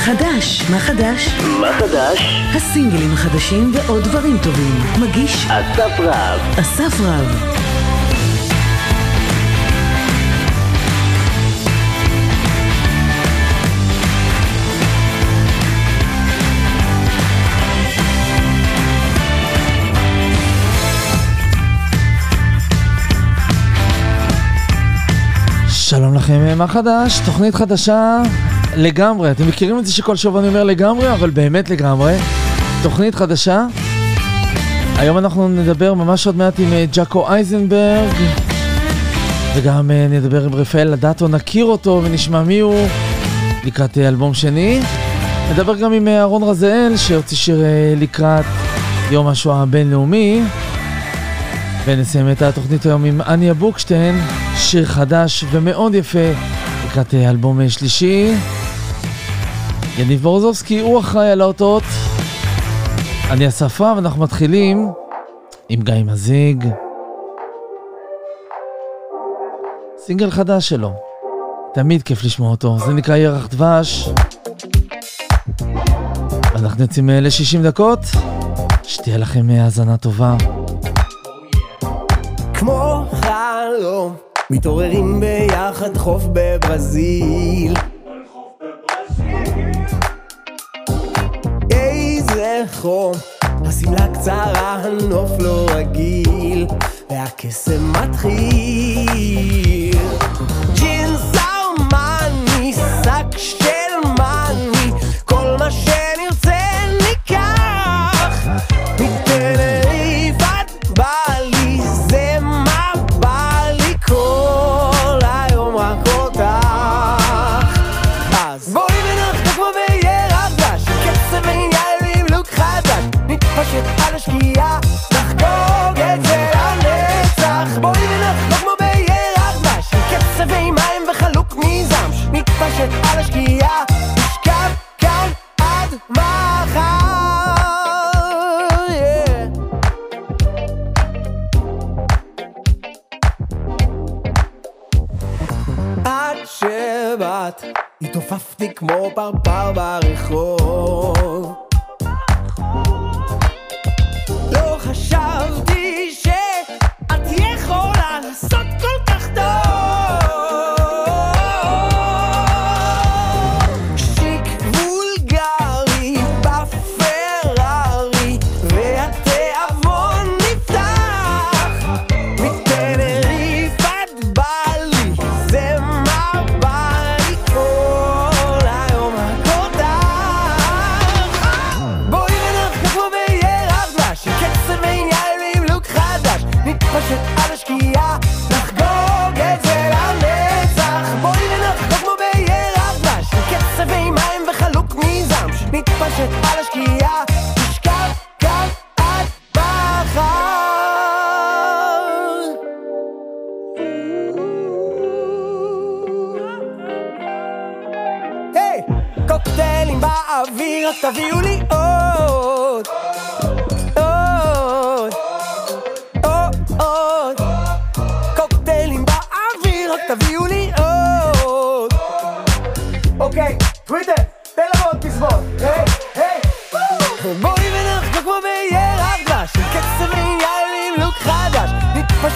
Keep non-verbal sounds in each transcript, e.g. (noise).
חדש? מה חדש? מה חדש? הסינגלים החדשים ועוד דברים טובים. מגיש אסף רב. אסף רב. שלום לכם, מה חדש? תוכנית חדשה לגמרי. אתם מכירים את זה שכל שבוע אני אומר לגמרי, אבל באמת לגמרי. תוכנית חדשה. היום אנחנו נדבר ממש עוד מעט עם אה, ג'אקו אייזנברג, וגם אה, נדבר עם רפאל אדטו, נכיר אותו ונשמע מי הוא לקראת אה, אלבום שני. נדבר גם עם אהרון רזאל, שהוציא שיר לקראת יום השואה הבינלאומי. ונסיים את התוכנית היום עם אניה בוקשטיין, שיר חדש ומאוד יפה לקראת אלבום שלישי. יניב ברוזובסקי הוא אחראי על האותות. אני אסף רב, אנחנו מתחילים עם גיא מזיג. סינגל חדש שלו, תמיד כיף לשמוע אותו, זה נקרא ירח דבש. אנחנו יוצאים ל-60 דקות, שתהיה לכם האזנה טובה. כמו חלום, מתעוררים ביחד חוף בברזיל. איזה חום, השמלה קצרה, הנוף לא רגיל, והקסם מתחיל. ג'ינס ארמני, שק של מאני, כל מה שנרצה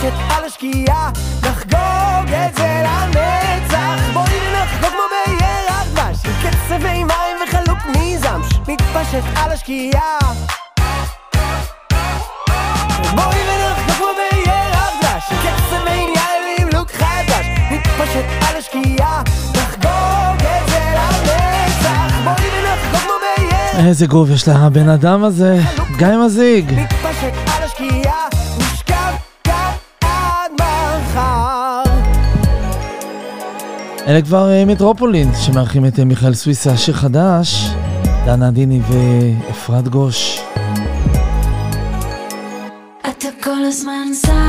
נתפשט על השקיעה, נחגוג את זה לנצח. בואי ונחגוג כמו בירח דבש, עם קצב מים וחלוק מזעם, נתפשט על השקיעה. בואי ונחגוג כמו בירח דבש, עם קצב עניין עם לוק חדש, נתפשט על השקיעה, נחגוג את זה לנצח. בואי ונחגוג כמו בירח איזה גוף יש לבן אדם הזה, גיא מזיג. מתפשט אלה כבר אה, מטרופולין, שמארחים את אה, מיכאל סוויסה, שיר חדש, דנה דיני ואפרת גוש. אתה כל הזמן זז,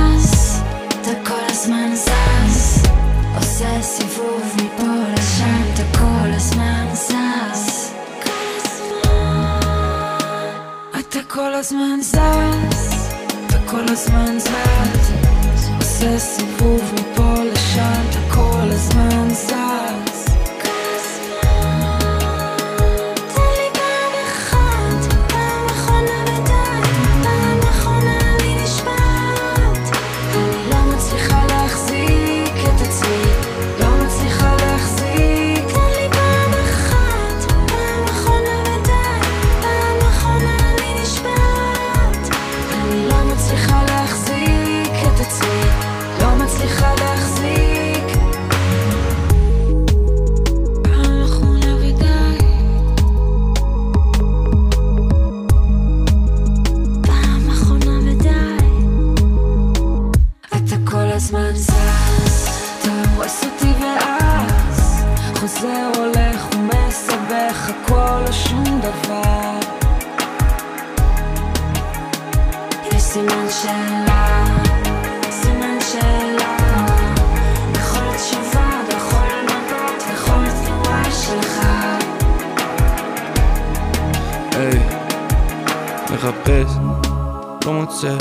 מוצא,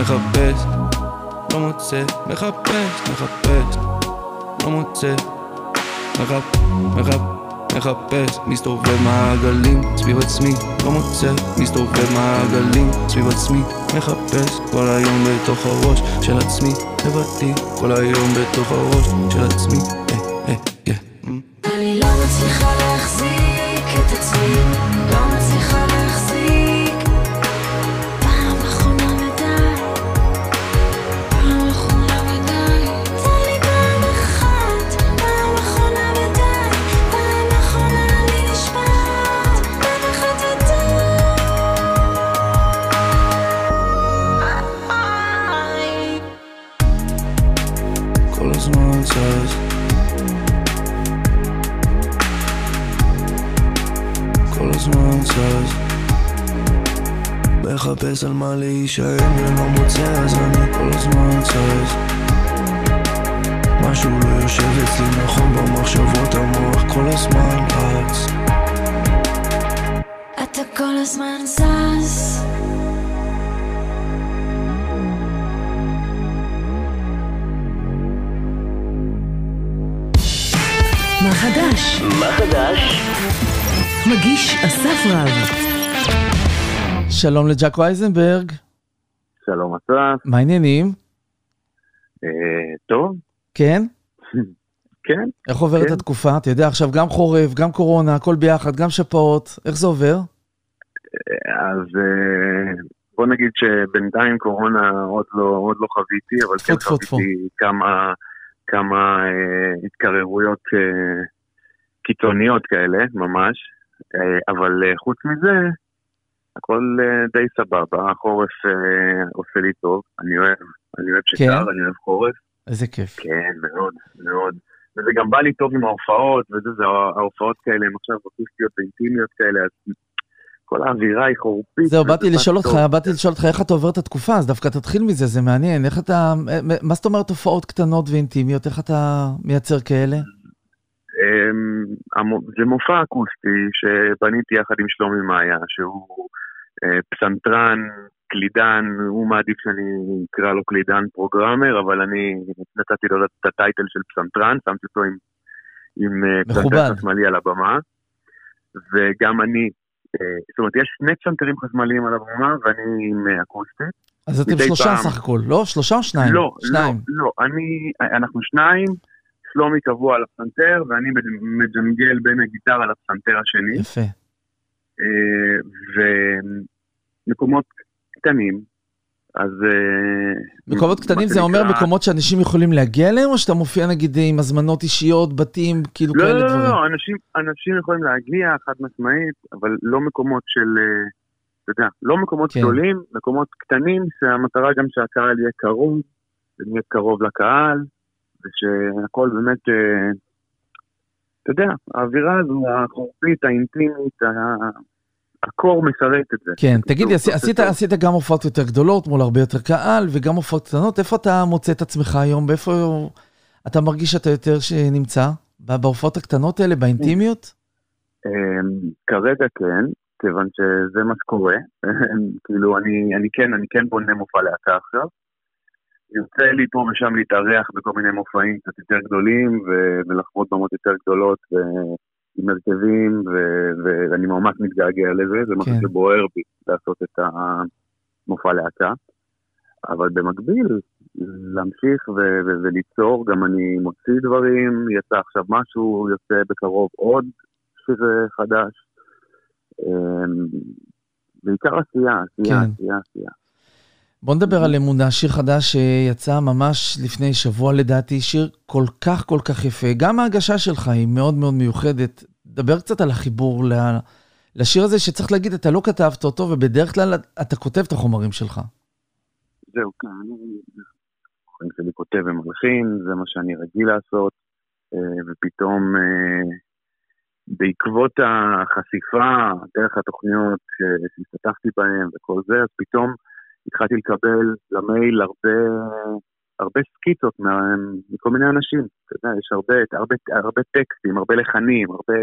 מחפש, לא מוצא, מחפש, מחפש, לא מוצא, מחפ, מחפ, מחפש, מסתובב מעגלים סביב עצמי, לא מוצא, מסתובב מעגלים סביב עצמי, מחפש כל היום בתוך הראש של עצמי, לבדי, כל היום בתוך הראש של עצמי, היי, היי, היי. אני לא מצליחה מחפש על מה להישען ולא מוצא אז אני כל הזמן זז משהו לא יושב אצלי נכון במחשבות המוח כל הזמן רץ אתה כל הזמן זז. מה חדש? מה חדש? מגיש אסף רב. שלום לג'אקו אייזנברג, שלום אסף, מה העניינים? אה, טוב, כן? (laughs) כן, איך עוברת כן. התקופה? אתה יודע, עכשיו גם חורף, גם קורונה, הכל ביחד, גם שפעות, איך זה עובר? אז אה, בוא נגיד שבינתיים קורונה עוד לא, עוד לא חוויתי, אבל כן. חוויתי כמה, כמה אה, התקררויות אה, קיצוניות כאלה, ממש, אה, אבל אה, חוץ מזה, הכל אה, די סבבה, החורף אה, עושה לי טוב, אני אוהב, אני אוהב כן? שקר, אני אוהב חורף. איזה כיף. כן, מאוד, מאוד. וזה גם בא לי טוב עם ההופעות, וזה, זה, ההופעות כאלה הן עכשיו אקוסטיות ואינטימיות כאלה, אז כל האווירה היא חורפית. זהו, באתי בא לשאול. אותך, באתי לשאול אותך איך אתה עובר את התקופה, אז דווקא תתחיל מזה, זה מעניין. איך אתה, מה זאת אומרת הופעות קטנות ואינטימיות, איך אתה מייצר כאלה? אמ, זה מופע אקוסטי שבניתי יחד עם שלומי מאיה, שהוא אה, פסנתרן, קלידן, הוא מעדיף שאני אקרא לו קלידן פרוגרמר, אבל אני נתתי לו את הטייטל של פסנתרן, שמתי אותו עם, עם אה, מכובד. פסנתר חשמלי על הבמה, וגם אני, אה, זאת אומרת, יש שני פסנתרים חשמליים על הבמה ואני עם אה, אקוסטית. אז אתם שלושה פעם. סך הכל, לא? שלושה או שניים? לא, שניים. לא, לא, אני, אנחנו שניים, שלומי קבוע על הפסנתר, ואני מג'נגל בין הגיטרה לפסנתר השני, יפה. אה, ומקומות קטנים, אז... אה, מקומות קטנים זה אומר מקומות שאנשים יכולים להגיע אליהם, או שאתה מופיע נגיד עם הזמנות אישיות, בתים, כאילו לא, כאלה לא, לא, דברים? לא, אנשים, אנשים יכולים להגיע חד משמעית, אבל לא מקומות של, אה, אתה יודע, לא מקומות כן. גדולים, מקומות קטנים, שהמטרה גם שהקהל יהיה קרוב, ונהיה קרוב לקהל, ושהכל באמת, אתה יודע, האווירה הזו, החורפית, האינטימית, הקור משרת את זה. כן, תגיד לי, עשית. עשית גם הופעות יותר גדולות מול הרבה יותר קהל וגם הופעות קטנות, איפה אתה מוצא את עצמך היום? באיפה אתה מרגיש שאתה יותר שנמצא? בהופעות הקטנות האלה, באינטימיות? אמ, כרגע כן, כיוון שזה מה שקורה. (laughs) כאילו, אני, אני כן, אני כן בונה מופע להקה עכשיו. יוצא לי פה ושם להתארח בכל מיני מופעים קצת יותר גדולים, ו- ולחוות במות יותר גדולות, ו- עם הרכבים, ו- ואני ממש מתגעגע לזה, זה משהו כן. שבוער בי לעשות את המופע להקה. אבל במקביל, להמשיך ו- ו- וליצור, גם אני מוציא דברים, יצא עכשיו משהו, יוצא בקרוב עוד שזה חדש. אמ, בעיקר עשייה, עשייה, כן. עשייה, עשייה. בוא נדבר על אמונה, שיר חדש שיצא ממש לפני שבוע לדעתי, שיר כל כך כל כך יפה. גם ההגשה שלך היא מאוד מאוד מיוחדת. דבר קצת על החיבור לשיר הזה, שצריך להגיד, אתה לא כתבת אותו, ובדרך כלל אתה כותב את החומרים שלך. זהו, כן, אני... שלי כותב ומלחין, זה מה שאני רגיל לעשות. אמ, ופתאום אה, בעקבות החשיפה, דרך התוכניות ש- שהשתתפתי בהן וכל זה, אז פתאום התחלתי לקבל למייל הרבה, הרבה סקיצות מכל מיני אנשים. אתה יודע, יש הרבה, הרבה, הרבה טקסטים, הרבה לחנים, הרבה,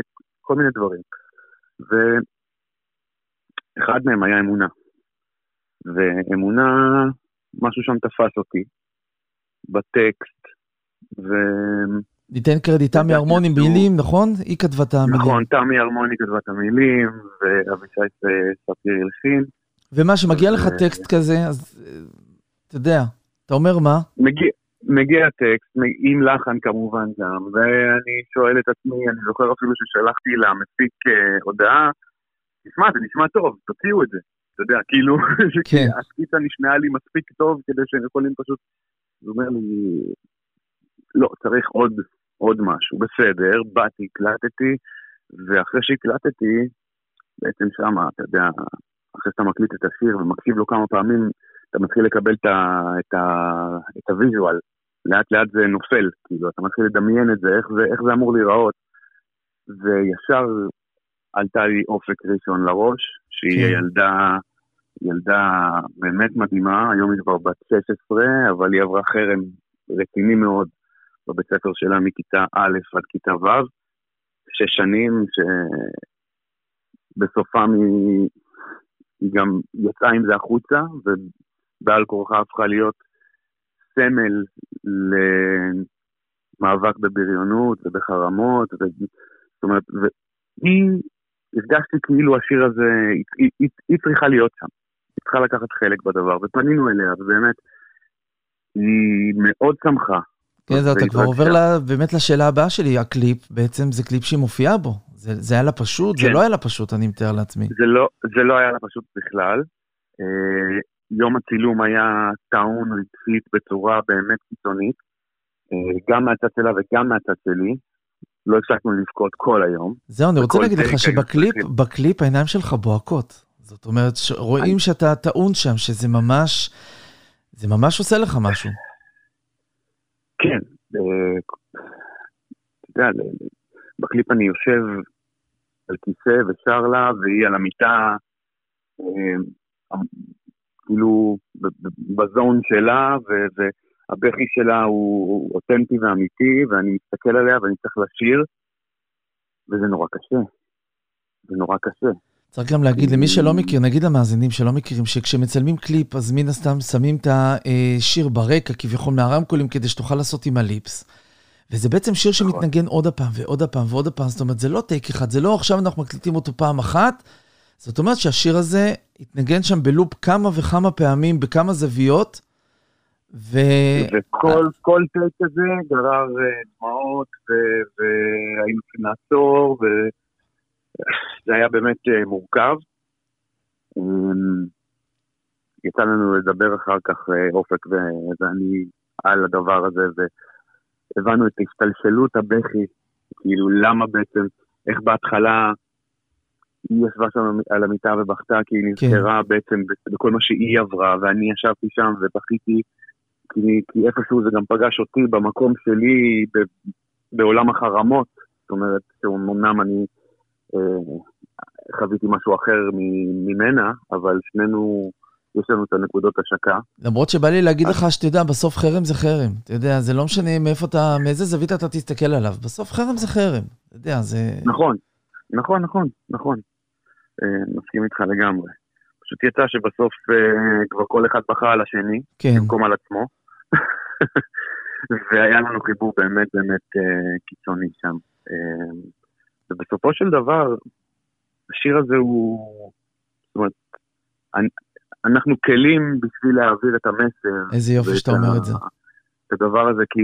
כל מיני דברים. ואחד מהם היה אמונה. ואמונה, משהו שם תפס אותי, בטקסט, ו... ניתן קרדיט, תמי הרמוני עם מילים, נכון? היא כתבה את המילים. נכון, תמי הרמוני כתבה את המילים, ואבישי ספיר הלחין. ומה, שמגיע לך ו- טקסט כזה, אז אה, אתה יודע, אתה אומר מה? מגיע, מגיע טקסט, עם לחן כמובן גם, ואני שואל את עצמי, אני זוכר אפילו ששלחתי למפיק אה, הודעה, תשמע, זה נשמע טוב, תוציאו את זה. אתה יודע, כאילו, (laughs) כן. הסקיצה נשמעה לי מספיק טוב כדי שהם יכולים פשוט... הוא אומר לי, לא, צריך עוד, עוד משהו. בסדר, באתי, הקלטתי, ואחרי שהקלטתי, בעצם שמה, אתה יודע, אחרי שאתה מקליט את השיר ומקשיב לו כמה פעמים, אתה מתחיל לקבל את, ה, את, ה, את הוויז'ואל. לאט לאט זה נופל, כאילו, אתה מתחיל לדמיין את זה, איך זה, איך זה אמור להיראות. וישר עלתה לי אופק ראשון לראש, שהיא כן. ילדה, ילדה באמת מדהימה, היום היא כבר בת 16, אבל היא עברה חרם רציני מאוד בבית ספר שלה מכיתה א' עד כיתה ו', שש שנים שבסופם היא, היא גם יצאה עם זה החוצה, ובעל כורחה הפכה להיות סמל למאבק בבריונות ובחרמות, ו... זאת אומרת, והיא, הרגשתי כאילו השיר הזה, היא, היא, היא, היא צריכה להיות שם, היא צריכה לקחת חלק בדבר, ופנינו אליה, ובאמת, היא מאוד שמחה. כן, זה אתה כבר. עובר לה- באמת לשאלה הבאה שלי, הקליפ, בעצם זה קליפ שהיא מופיעה בו. זה זה היה לה פשוט? זה כן. לא היה לה פשוט, אני מתאר לעצמי. זה לא, זה לא היה לה פשוט בכלל. אה, יום הצילום היה טעון רגשית בצורה באמת קיצונית, אה, גם מהצד שלה וגם מהצד שלי. לא הפסקנו לבכות כל היום. זהו, אני רוצה להגיד לך שבקליפ. בקליפ העיניים שלך בוהקות. זאת אומרת, רואים שאתה טעון שם, שזה ממש, זה ממש עושה לך משהו. כן, אה, אתה יודע, בקליפ אני יושב על כיסא ושר לה, והיא על המיטה, אה, כאילו בזון שלה, והבכי שלה הוא אותנטי ואמיתי, ואני מסתכל עליה ואני צריך לשיר, וזה נורא קשה. זה נורא קשה. צריך גם להגיד למי שלא מכיר, נגיד למאזינים שלא מכירים, שכשמצלמים קליפ, אז מן הסתם שמים את השיר ברקע, כביכול מהרמקולים, כדי שתוכל לעשות עם הליפס. וזה בעצם שיר שמתנגן עוד הפעם ועוד הפעם ועוד הפעם, זאת אומרת, זה לא טייק אחד, זה לא עכשיו אנחנו מקליטים אותו פעם אחת, זאת אומרת שהשיר הזה התנגן שם בלופ כמה וכמה פעמים, בכמה זוויות, ו... וכל כל טייק כזה גרר אה, דמעות, ו- והיינו צריכים לעצור, וזה היה באמת אה, מורכב. אמ, יצא לנו לדבר אחר כך, אה, אופק ואני, על הדבר הזה, והבנו את השתלשלות הבכי, כאילו למה בעצם, איך בהתחלה היא ישבה שם על המיטה ובכתה, כי היא כן. נזכרה בעצם בכל מה שהיא עברה, ואני ישבתי שם ובכיתי כי, כי איפשהו זה גם פגש אותי במקום שלי ב, בעולם החרמות. זאת אומרת, שאומנם אני חוויתי משהו אחר ממנה, אבל שנינו, יש לנו את הנקודות השקה. למרות שבא לי להגיד לך שאתה יודע, בסוף חרם זה חרם. אתה יודע, זה לא משנה מאיפה אתה, מאיזה זווית אתה תסתכל עליו. בסוף חרם זה חרם. אתה יודע, זה... נכון, נכון, נכון, נכון. אה, מסכים איתך לגמרי. פשוט יצא שבסוף אה, כבר כל אחד בכה על השני, כן. במקום על עצמו. (laughs) והיה לנו חיבור באמת באמת אה, קיצוני שם. ובסופו של דבר, השיר הזה הוא... זאת אומרת, אני- אנחנו כלים בשביל להעביר את המסר. איזה יופי שאתה אומר את זה. את הדבר הזה, כי...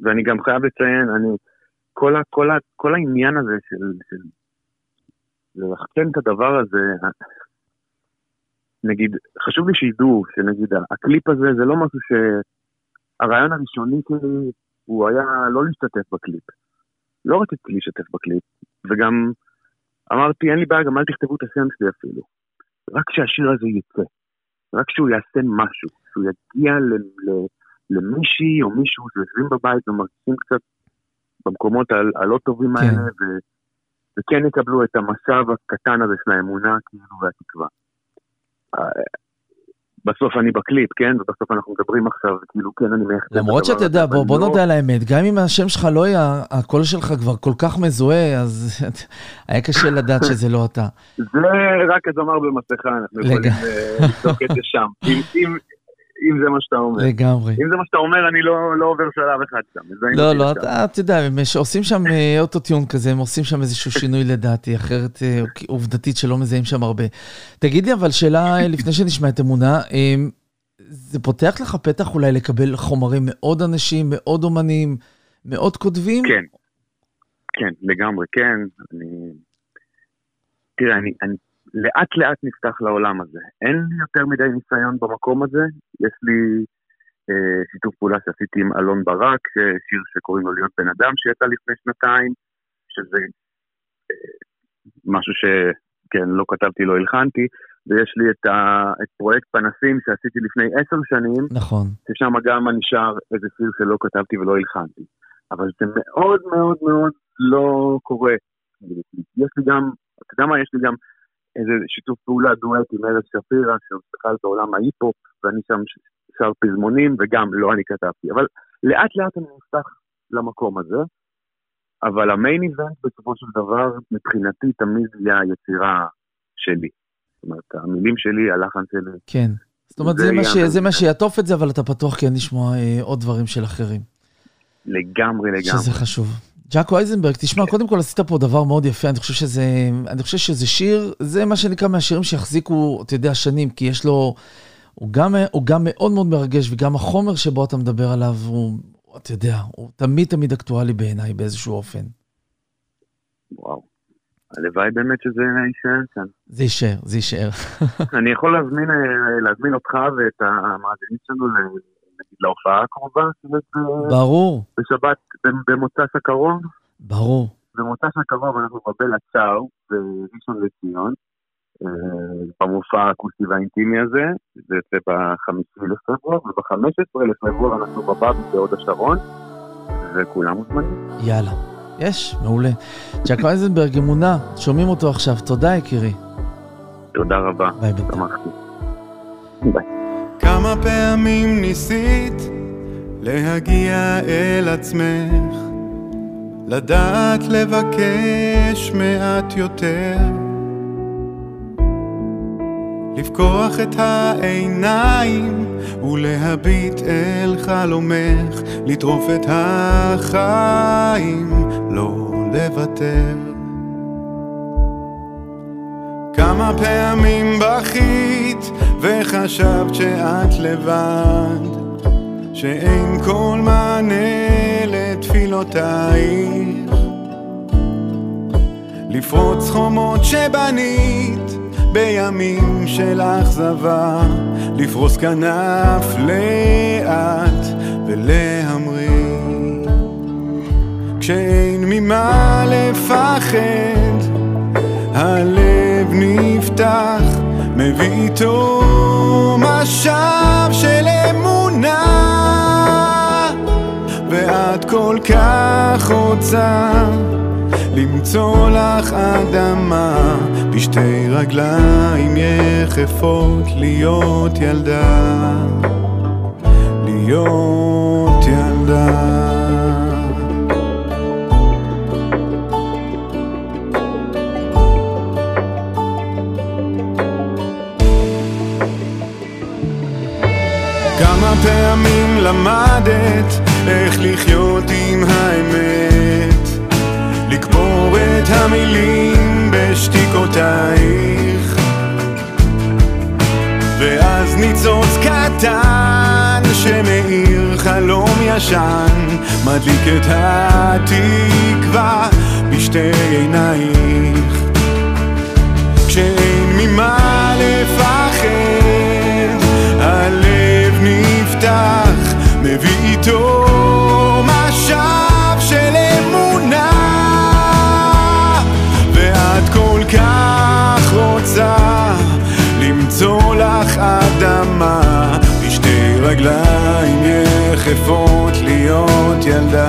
ואני גם חייב לציין, אני... כל, ה, כל, ה, כל העניין הזה של... של להחצין את הדבר הזה, נגיד, חשוב לי שידעו שנגיד הקליפ הזה זה לא משהו ש... הרעיון הראשוני שלי הוא היה לא להשתתף בקליפ. לא רציתי להשתתף בקליפ, וגם אמרתי, אין לי בעיה, גם אל תכתבו את השם שלי אפילו. רק שהשיר הזה יצא. רק שהוא יעשה משהו. שהוא יגיע ל- ל- למישהי או מישהו שיושבים בבית ומרגישים קצת במקומות הלא טובים כן. האלה, ו, וכן יקבלו את המשאב הקטן הזה של האמונה, כאילו, והתקווה. בסוף אני בקליפ, כן? ובסוף אנחנו מדברים עכשיו, כאילו, כן, אני מייחד... למרות שאתה יודע, בוא, בוא לא- נודה על האמת, גם אם השם שלך לא היה, הקול שלך כבר כל כך מזוהה, אז (laughs) היה קשה לדעת שזה לא אתה. זה רק הזמר במסכה, אנחנו יכולים. אה, לבדוק את זה שם. אם, אם, אם זה מה שאתה אומר. לגמרי. אם זה מה שאתה אומר, אני לא, לא עובר שלב אחד שם. לא, לא, שם. אתה, אתה יודע, הם עושים שם אה, אוטוטיון כזה, הם עושים שם איזשהו שינוי לדעתי, אחרת אה, עובדתית שלא מזהים שם הרבה. תגיד לי, אבל שאלה אה, לפני שנשמע את אמונה, אה, זה פותח לך פתח אולי לקבל חומרים מעוד אנשים, מעוד אומנים, מעוד כותבים? כן, כן, לגמרי, כן. אני... תראה, אני, אני לאט לאט נפתח לעולם הזה. אין לי יותר מדי ניסיון במקום הזה. יש לי אה, שיתוף פעולה שעשיתי עם אלון ברק, שיר שקוראים לו להיות בן אדם, שיצא לפני שנתיים, שזה אה, משהו שכן, לא כתבתי, לא הלחנתי, ויש לי את, ה, את פרויקט פנסים שעשיתי לפני עשר שנים, נכון. ששם גם שר איזה שיר שלא כתבתי ולא הלחנתי. אבל זה מאוד מאוד מאוד לא קורה. יש לי גם, אתה יודע מה, יש לי גם איזה שיתוף פעולה דואט עם ארז שפירא, שהוא בכלל בעולם ההיפ-הופ, ואני שם שר פזמונים, וגם לא אני כתבתי. אבל לאט לאט אני נפתח למקום הזה, אבל המיין איבנט בסופו של דבר, מבחינתי תמיד יהיה היצירה שלי. זאת אומרת, המילים שלי, הלחן שלי. כן. זאת אומרת, זה זה מה, ש... זה מה. שיעטוף את זה, אבל אתה פתוח כן לשמוע אה, עוד דברים של אחרים. לגמרי לגמרי. שזה חשוב. ג'אקו אייזנברג, תשמע. קודם כל עשית פה דבר מאוד יפה, אני חושב שזה, אני חושב שזה שיר, זה מה שנקרא מהשירים שיחזיקו, אתה יודע, שנים, כי יש לו, הוא גם, הוא גם מאוד מאוד מרגש, וגם החומר שבו אתה מדבר עליו, הוא, אתה יודע, הוא תמיד תמיד אקטואלי בעיניי באיזשהו אופן. וואו. הלוואי באמת שזה יישאר כאן. זה יישאר, זה יישאר. אני יכול להזמין, אה, להזמין אותך ואת המאזינים שלנו נגיד להופעה הקרובה, ברור, בשבת, במוצ"ש הקרוב. ברור. במוצ"ש הקרוב אנחנו בבלה צאו בראשון לציון, אה, במופע האקוסטי והאינטימי הזה, זה יוצא בחמישי לפברואר, וב-15 לפברואר אנחנו בבאבי בהוד השרון, וכולם מוזמנים. יאללה. יש, מעולה. ג'אקו אייזנברג, אמונה, שומעים אותו עכשיו. תודה, יקירי. תודה רבה, ביי בינתיים. ביי. כמה פעמים ניסית להגיע אל עצמך, לדעת לבקש מעט יותר, לפקוח את העיניים ולהביט אל חלומך, לטרוף את החיים, לא לוותר. כמה פעמים בכית וחשבת שאת לבד, שאין כל מענה לתפילותייך. לפרוץ חומות שבנית בימים של אכזבה, לפרוס כנף לאט ולהמריא. כשאין ממה לפחד, מביא איתו משאב של אמונה, ואת כל כך רוצה למצוא לך אדמה, בשתי רגליים יחפות להיות ילדה, להיות ילדה. פעמים למדת איך לחיות עם האמת. לקבור את המילים בשתיקותייך. ואז ניצוץ קטן שמאיר חלום ישן מדליק את התקווה בשתי עינייך. כשאין ממה לפחד, הלב נפתח, מביא איתו משאב של אמונה, ואת כל כך רוצה למצוא לך אדמה, בשתי רגליים יחפות להיות ילדה.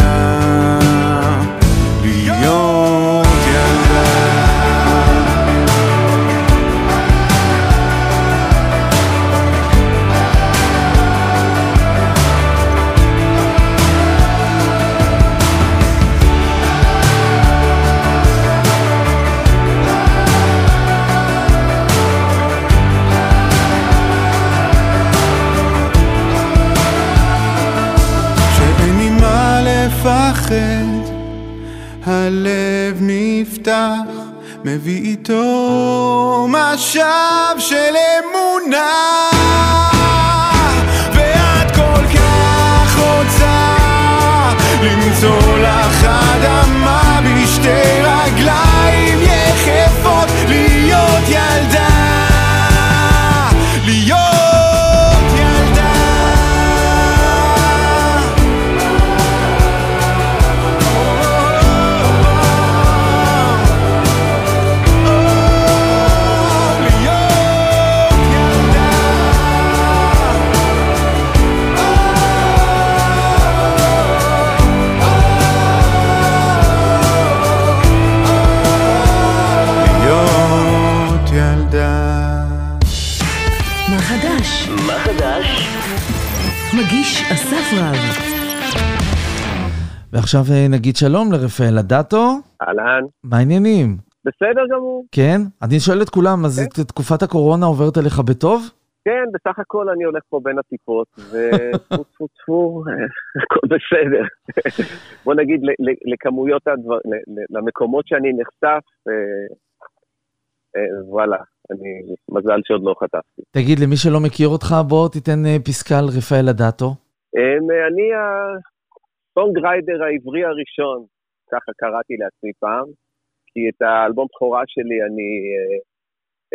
הלב נפתח, מביא איתו משאב של אמונה. ואת כל כך רוצה למצוא לך אדמה בשתי ועכשיו אה, נגיד שלום לרפאל אדטו, אהלן, מה העניינים? בסדר גמור. כן? אני שואל את כולם, אז כן. תקופת הקורונה עוברת עליך בטוב? כן, בסך הכל אני הולך פה בין הטיפות, וטפו (laughs) טפו טפו, הכל בסדר. (laughs) בוא נגיד, לכמויות הדבר, למקומות שאני נחשף, אה, אה, וואלה, אני, מזל שעוד לא חטפתי. תגיד, למי שלא מכיר אותך, בוא תיתן פסקה על רפאל אדטו. אני הסונגריידר העברי הראשון, ככה קראתי לעצמי פעם, כי את האלבום בכורה שלי אני, אה,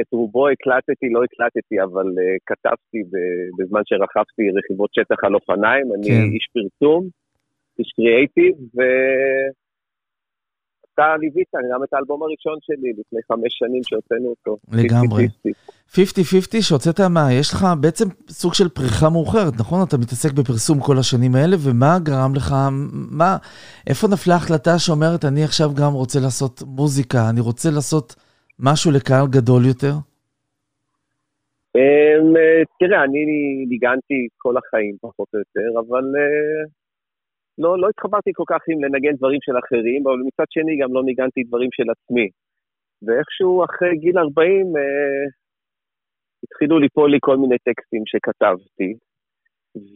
את רובו הקלטתי, לא הקלטתי, אבל אה, כתבתי בזמן שרכבתי רכיבות שטח על אופניים, אני כן. איש פרסום, איש קריאייטיב, ואתה ליווית גם את האלבום הראשון שלי לפני חמש שנים שהוצאנו אותו. לגמרי. 50-50. 50-50 שהוצאת מה, יש לך בעצם סוג של פריחה מאוחרת, נכון? אתה מתעסק בפרסום כל השנים האלה, ומה גרם לך, מה, איפה נפלה ההחלטה שאומרת, אני עכשיו גם רוצה לעשות מוזיקה, אני רוצה לעשות משהו לקהל גדול יותר? אמ, אה, תראה, אני ניגנתי כל החיים פחות או יותר, אבל אה, לא, לא התחברתי כל כך עם לנגן דברים של אחרים, אבל מצד שני גם לא ניגנתי דברים של עצמי. ואיכשהו אחרי גיל 40 אה, התחילו ליפול לי כל מיני טקסטים שכתבתי,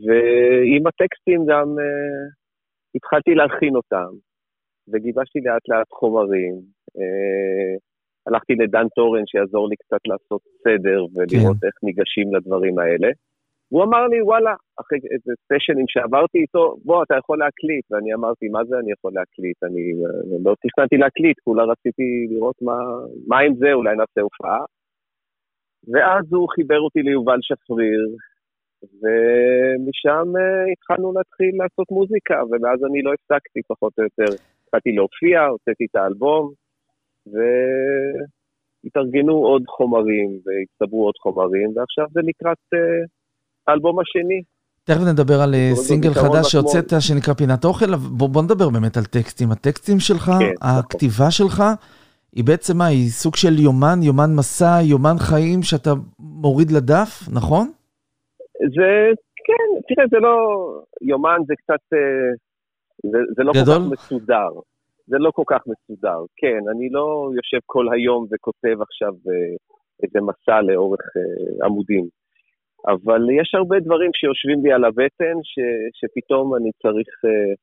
ועם הטקסטים גם אה, התחלתי להלחין אותם, וגיבשתי לאט לאט חומרים. אה, הלכתי לדן טורן שיעזור לי קצת לעשות סדר ולראות כן. איך ניגשים לדברים האלה. והוא אמר לי, וואלה, אחרי איזה סשנים שעברתי איתו, בוא, אתה יכול להקליט. ואני אמרתי, מה זה אני יכול להקליט? אני אה, לא תכננתי להקליט, כולה רציתי לראות מה, מה עם זה, אולי נעשה הופעה. ואז הוא חיבר אותי ליובל שפריר, ומשם אה, התחלנו להתחיל לעשות מוזיקה, ומאז אני לא הפסקתי פחות או יותר. התחלתי להופיע, הוצאתי את האלבום, והתארגנו עוד חומרים, והצטברו עוד חומרים, ועכשיו זה לקראת אה, האלבום השני. תכף נדבר על אה, סינגל חדש בשמאל. שהוצאת שנקרא פינת אוכל, בוא, בוא נדבר באמת על טקסטים. הטקסטים שלך, כן, נכון. הכתיבה שלך, היא בעצם מה, היא סוג של יומן, יומן מסע, יומן חיים שאתה מוריד לדף, נכון? זה, כן, תראה, זה לא, יומן זה קצת, אה, זה, זה לא גדול? כל כך מסודר. זה לא כל כך מסודר. כן, אני לא יושב כל היום וכותב עכשיו אה, איזה מסע לאורך אה, עמודים. אבל יש הרבה דברים שיושבים לי על הבטן, ש, שפתאום אני צריך, אה,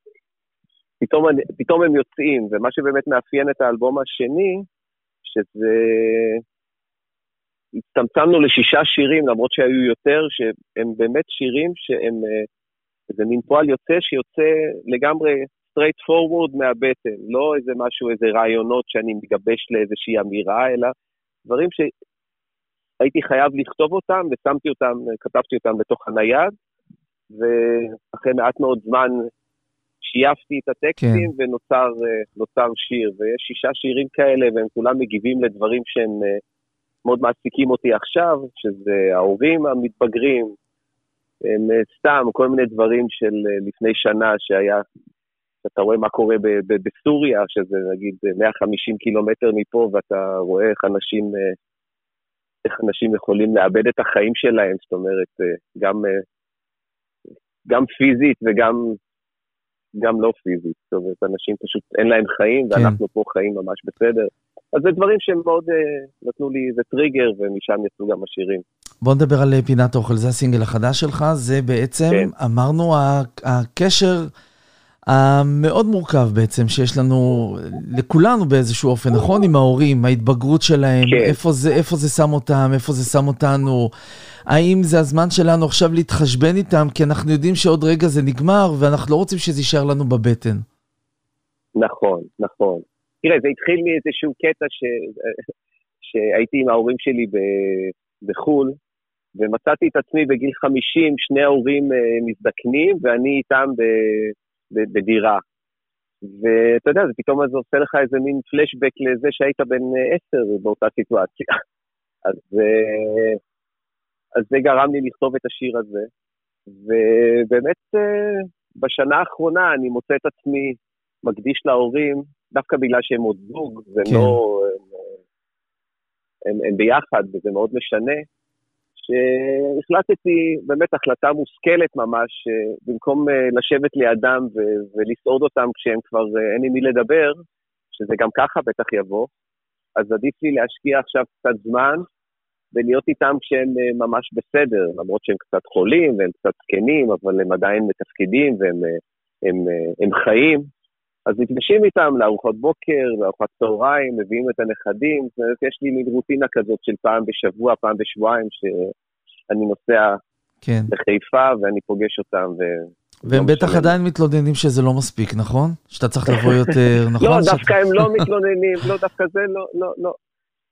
פתאום, אני, פתאום הם יוצאים, ומה שבאמת מאפיין את האלבום השני, שזה הצטמצמנו לשישה שירים, למרות שהיו יותר, שהם באמת שירים שהם, אה, זה מין פועל יוצא שיוצא לגמרי straight forward מהבטן, לא איזה משהו, איזה רעיונות שאני מגבש לאיזושהי אמירה, אלא דברים שהייתי חייב לכתוב אותם, ושמתי אותם, כתבתי אותם בתוך הנייד, ואחרי מעט מאוד זמן שייפתי את הטקסטים כן. ונוצר נוצר שיר, ויש שישה שירים כאלה, והם כולם מגיבים לדברים שהם אה, מאוד מעסיקים אותי עכשיו, שזה ההורים המתבגרים, הם אה, סתם כל מיני דברים של אה, לפני שנה שהיה, אתה רואה מה קורה ב- ב- בסוריה, שזה נגיד 150 קילומטר מפה, ואתה רואה איך אנשים, אה, איך אנשים יכולים לאבד את החיים שלהם, זאת אומרת, אה, גם, אה, גם פיזית וגם גם לא פיזית. זאת אומרת, אנשים פשוט אין להם חיים, כן. ואנחנו פה חיים ממש בסדר. אז זה דברים שהם מאוד אה, נתנו לי איזה טריגר, ומשם יצאו גם השירים. בוא נדבר על פינת האוכל, זה הסינגל החדש שלך, זה בעצם, כן. אמרנו, הקשר המאוד מורכב בעצם, שיש לנו, לכולנו באיזשהו אופן, נכון? עם ההורים, ההתבגרות שלהם, כן. איפה זה, איפה זה שם אותם, איפה זה שם אותנו. האם זה הזמן שלנו עכשיו להתחשבן איתם, כי אנחנו יודעים שעוד רגע זה נגמר, ואנחנו לא רוצים שזה יישאר לנו בבטן. נכון, נכון. תראה, זה התחיל מאיזשהו קטע ש... (laughs) שהייתי עם ההורים שלי ב... בחו"ל, ומצאתי את עצמי בגיל 50, שני ההורים אה, מזדקנים, ואני איתם ב... בדירה. ואתה יודע, זה פתאום זה עושה לך איזה מין פלשבק לזה שהיית בן אה, עשר באותה סיטואציה. (laughs) אז, אה, אז זה גרם לי לכתוב את השיר הזה. ובאמת, אה, בשנה האחרונה אני מוצא את עצמי מקדיש להורים, דווקא בגלל שהם עוד זוג, והם כן. לא... הם, הם, הם ביחד, וזה מאוד משנה, שהחלטתי, באמת החלטה מושכלת ממש, אה, במקום אה, לשבת לידם ו- ולסעוד אותם כשהם כבר אה, אין עם מי לדבר, שזה גם ככה בטח יבוא, אז עדיף לי להשקיע עכשיו קצת זמן ולהיות איתם כשהם ממש בסדר, למרות שהם קצת חולים והם קצת זקנים, אבל הם עדיין מתפקדים והם הם, הם חיים. אז נפגשים איתם לארוחות בוקר, לארוחת צהריים, מביאים את הנכדים, זאת אומרת, יש לי מין רוטינה כזאת של פעם בשבוע, פעם בשבועיים, שאני נוסע כן. לחיפה ואני פוגש אותם. ו... והם לא בטח משנה. עדיין מתלוננים שזה לא מספיק, נכון? שאתה צריך לבוא יותר, (laughs) נכון? לא, דווקא הם לא מתלוננים, לא, דווקא זה לא, לא, לא.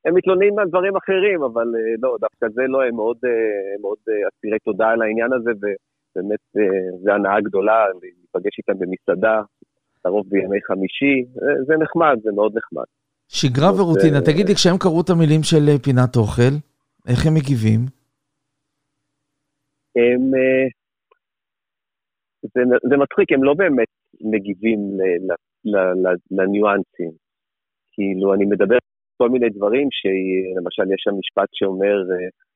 הם מתלוננים על דברים אחרים, אבל אה, לא, דווקא זה לא, הם מאוד, אה, מאוד אה, אסירי תודה על העניין הזה, ובאמת זה הנאה גדולה, להיפגש איתם במסעדה, לרוב בימי חמישי, זה נחמד, זה מאוד נחמד. שגרה ורוטינה. אה, תגיד לי, כשהם קראו את המילים של אה, פינת אוכל, איך הם מגיבים? הם... אה, זה, זה מצחיק, הם לא באמת מגיבים ל, ל, ל, ל, לניואנסים. כאילו, אני מדבר על כל מיני דברים, שלמשל, יש שם משפט שאומר,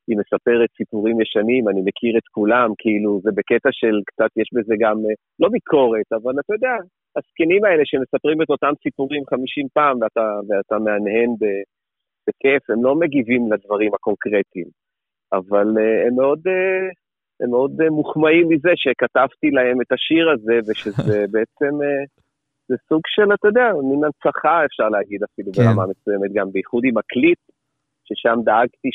היא מספרת סיפורים ישנים, אני מכיר את כולם, כאילו, זה בקטע של קצת, יש בזה גם, לא ביקורת, אבל אתה יודע, הזקנים האלה שמספרים את אותם סיפורים 50 פעם, ואתה, ואתה מהנהן ב, בכיף, הם לא מגיבים לדברים הקונקרטיים. אבל אה, הם מאוד, אה, הם מאוד אה, מוחמאים מזה שכתבתי להם את השיר הזה, ושזה (laughs) בעצם, זה סוג של, אתה יודע, מין הנצחה אפשר להגיד אפילו כן. ברמה מסוימת, גם בייחוד עם הקליפ, ששם דאגתי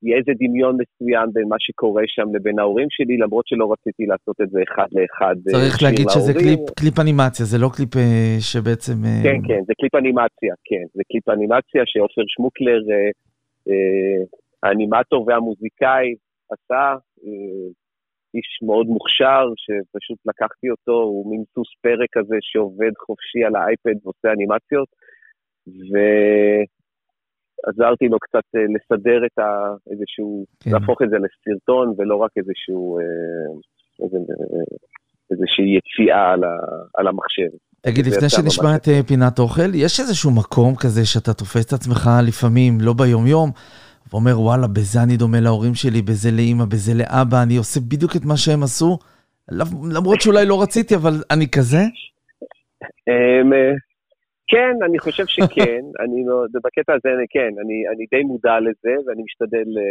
שיהיה איזה דמיון מסוים בין מה שקורה שם לבין ההורים שלי, למרות שלא רציתי לעשות את זה אחד לאחד. אה, צריך להגיד שזה. קליפ- קליפ אנימציה, זה לא קליפ אה, שבעצם... אה, כן, כן, זה קליפ אנימציה, כן. זה קליפ אנימציה שעופר שמוקלר, האנימטור והמוזיקאי, עשה. איש מאוד מוכשר, שפשוט לקחתי אותו, הוא מין סוס פרא כזה שעובד חופשי על האייפד ועושה אנימציות, ועזרתי לו קצת אה, לסדר את ה... איזשהו... כן. להפוך את זה לסרטון, ולא רק איזשהו... אה, איזה, אה, איזושהי יציאה על, ה, על המחשב. תגיד, לפני שנשמע ממש את פינת אוכל, יש איזשהו מקום כזה שאתה תופס את עצמך לפעמים, לא ביום-יום, ואומר, וואלה, בזה אני דומה להורים שלי, בזה לאימא, בזה לאבא, אני עושה בדיוק את מה שהם עשו, למ- למרות שאולי לא רציתי, אבל אני כזה? כן, אני חושב שכן, (laughs) אני לא, בקטע הזה, אני- כן, אני, אני די מודע לזה, ואני משתדל אה,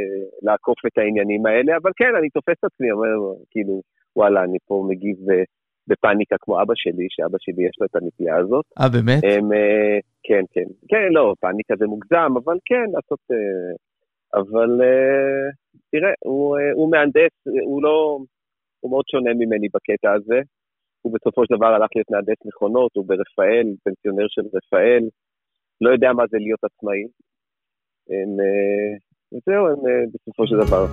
לעקוף את העניינים האלה, אבל כן, אני תופס את עצמי, אומר, כאילו, וואלה, אני פה מגיב אה, בפאניקה כמו אבא שלי, שאבא שלי יש לו את הנטייה הזאת. אה, באמת? הם, אה, כן, כן, כן, לא, פאניקה זה מוגזם, אבל כן, לעשות... אה, אבל אה, תראה, הוא, אה, הוא מהנדס, הוא לא... הוא מאוד שונה ממני בקטע הזה. הוא בסופו של דבר הלך להיות מהנדס מכונות, הוא ברפאל, פנסיונר של רפאל, לא יודע מה זה להיות עצמאי. הם, אה, וזהו, הם אה, בסופו של דבר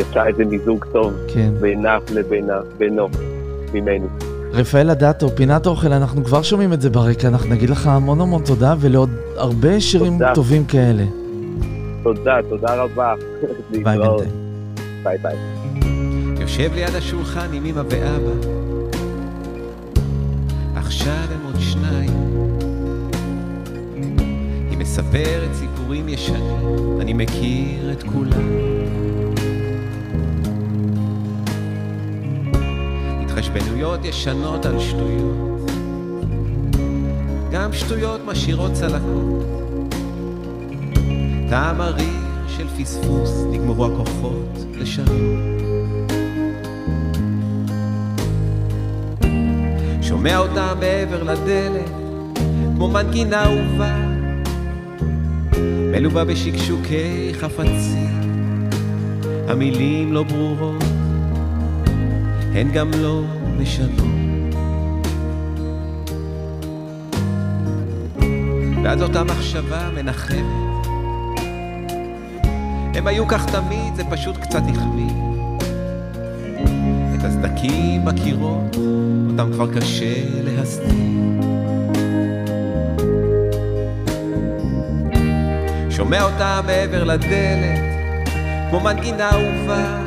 יצא איזה מיזוג טוב כן. בינה לבינה, בינו, ממני. רפאל אדטו, פינת אוכל, אנחנו כבר שומעים את זה ברקע, אנחנו נגיד לך המון המון תודה, ולעוד הרבה שירים תודה. טובים כאלה. תודה, תודה רבה. ביי. בינתיים. ביי ביי. יושב ליד השולחן עם אמא ואבא, היא מספרת סיפורים ישנים, אני מכיר את כולם. התחשבנויות ישנות על שטויות, גם שטויות משאירות צלקות. טעם מריר של פספוס, נגמרו הכוחות לשנות. שומע אותה מעבר לדלת, כמו מנגינה אהובה, מלווה בשקשוקי חפצים, המילים לא ברורות, הן גם לא משנות. ואז אותה מחשבה מנחמת. הם היו כך תמיד, זה פשוט קצת החמיא. את הסדקים בקירות, אותם כבר קשה להסתיר. שומע אותה מעבר לדלת, כמו מנגינה אהובה,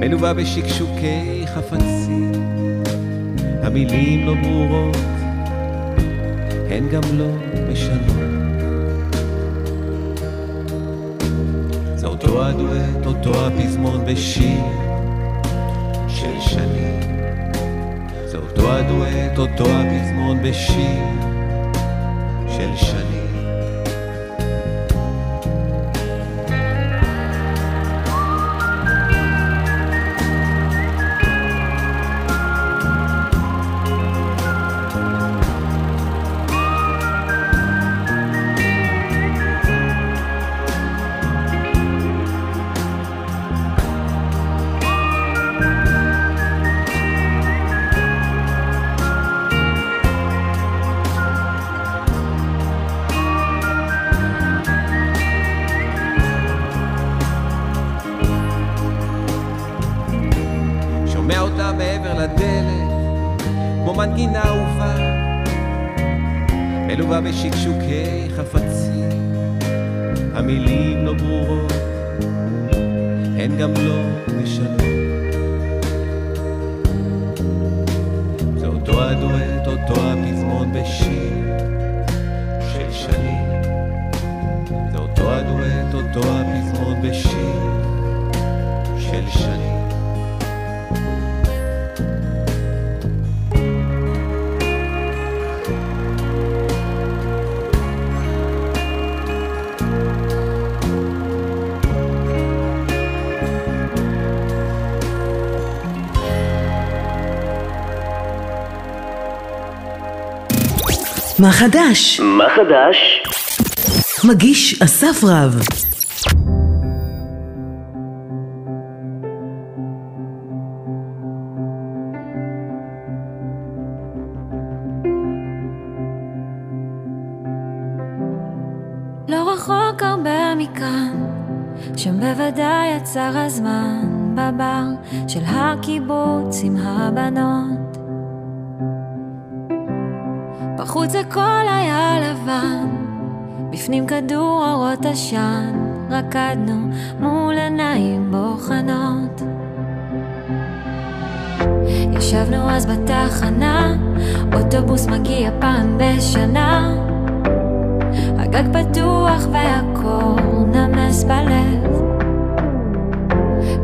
מלווה בשקשוקי חפצים, המילים לא ברורות, הן גם לא משנות. זה אותו הדואט, אותו הפזמון בשיר של שנים. זה אותו הדואט, אותו הפזמון בשיר של שנים. מה חדש? מה חדש? מגיש אסף רב. לא רחוק הרבה מכאן, שם בוודאי עצר הזמן, בבר של הקיבוץ עם הבנות. בחוץ הכל היה לבן, בפנים כדור אורות עשן, רקדנו מול עיניים בוחנות. ישבנו אז בתחנה, אוטובוס מגיע פעם בשנה. הגג פתוח והקור נמס בלב.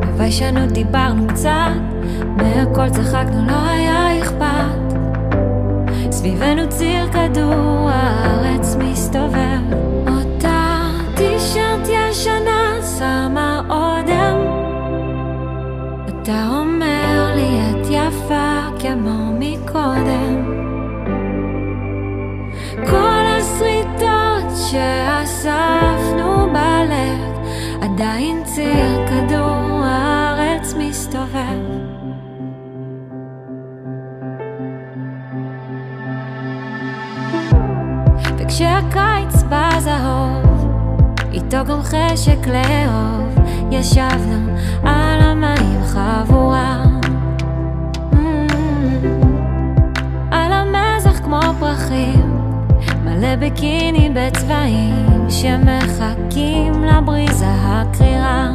בביישנות דיברנו קצת, מהכל צחקנו, לא היה אכפת. סביבנו ציר כדור הארץ מסתובב. אותה טישרט ישנה שמה אודם. אתה אומר לי את יפה כמו מקודם. כל השריטות שאספנו בלב, עדיין ציר כדור הארץ מסתובב. איתו גם חשק לאהוב, ישבנו על המים חבורה. Mm, על המזח כמו פרחים, מלא ביקיני בצבעים שמחכים לבריזה הקרירה.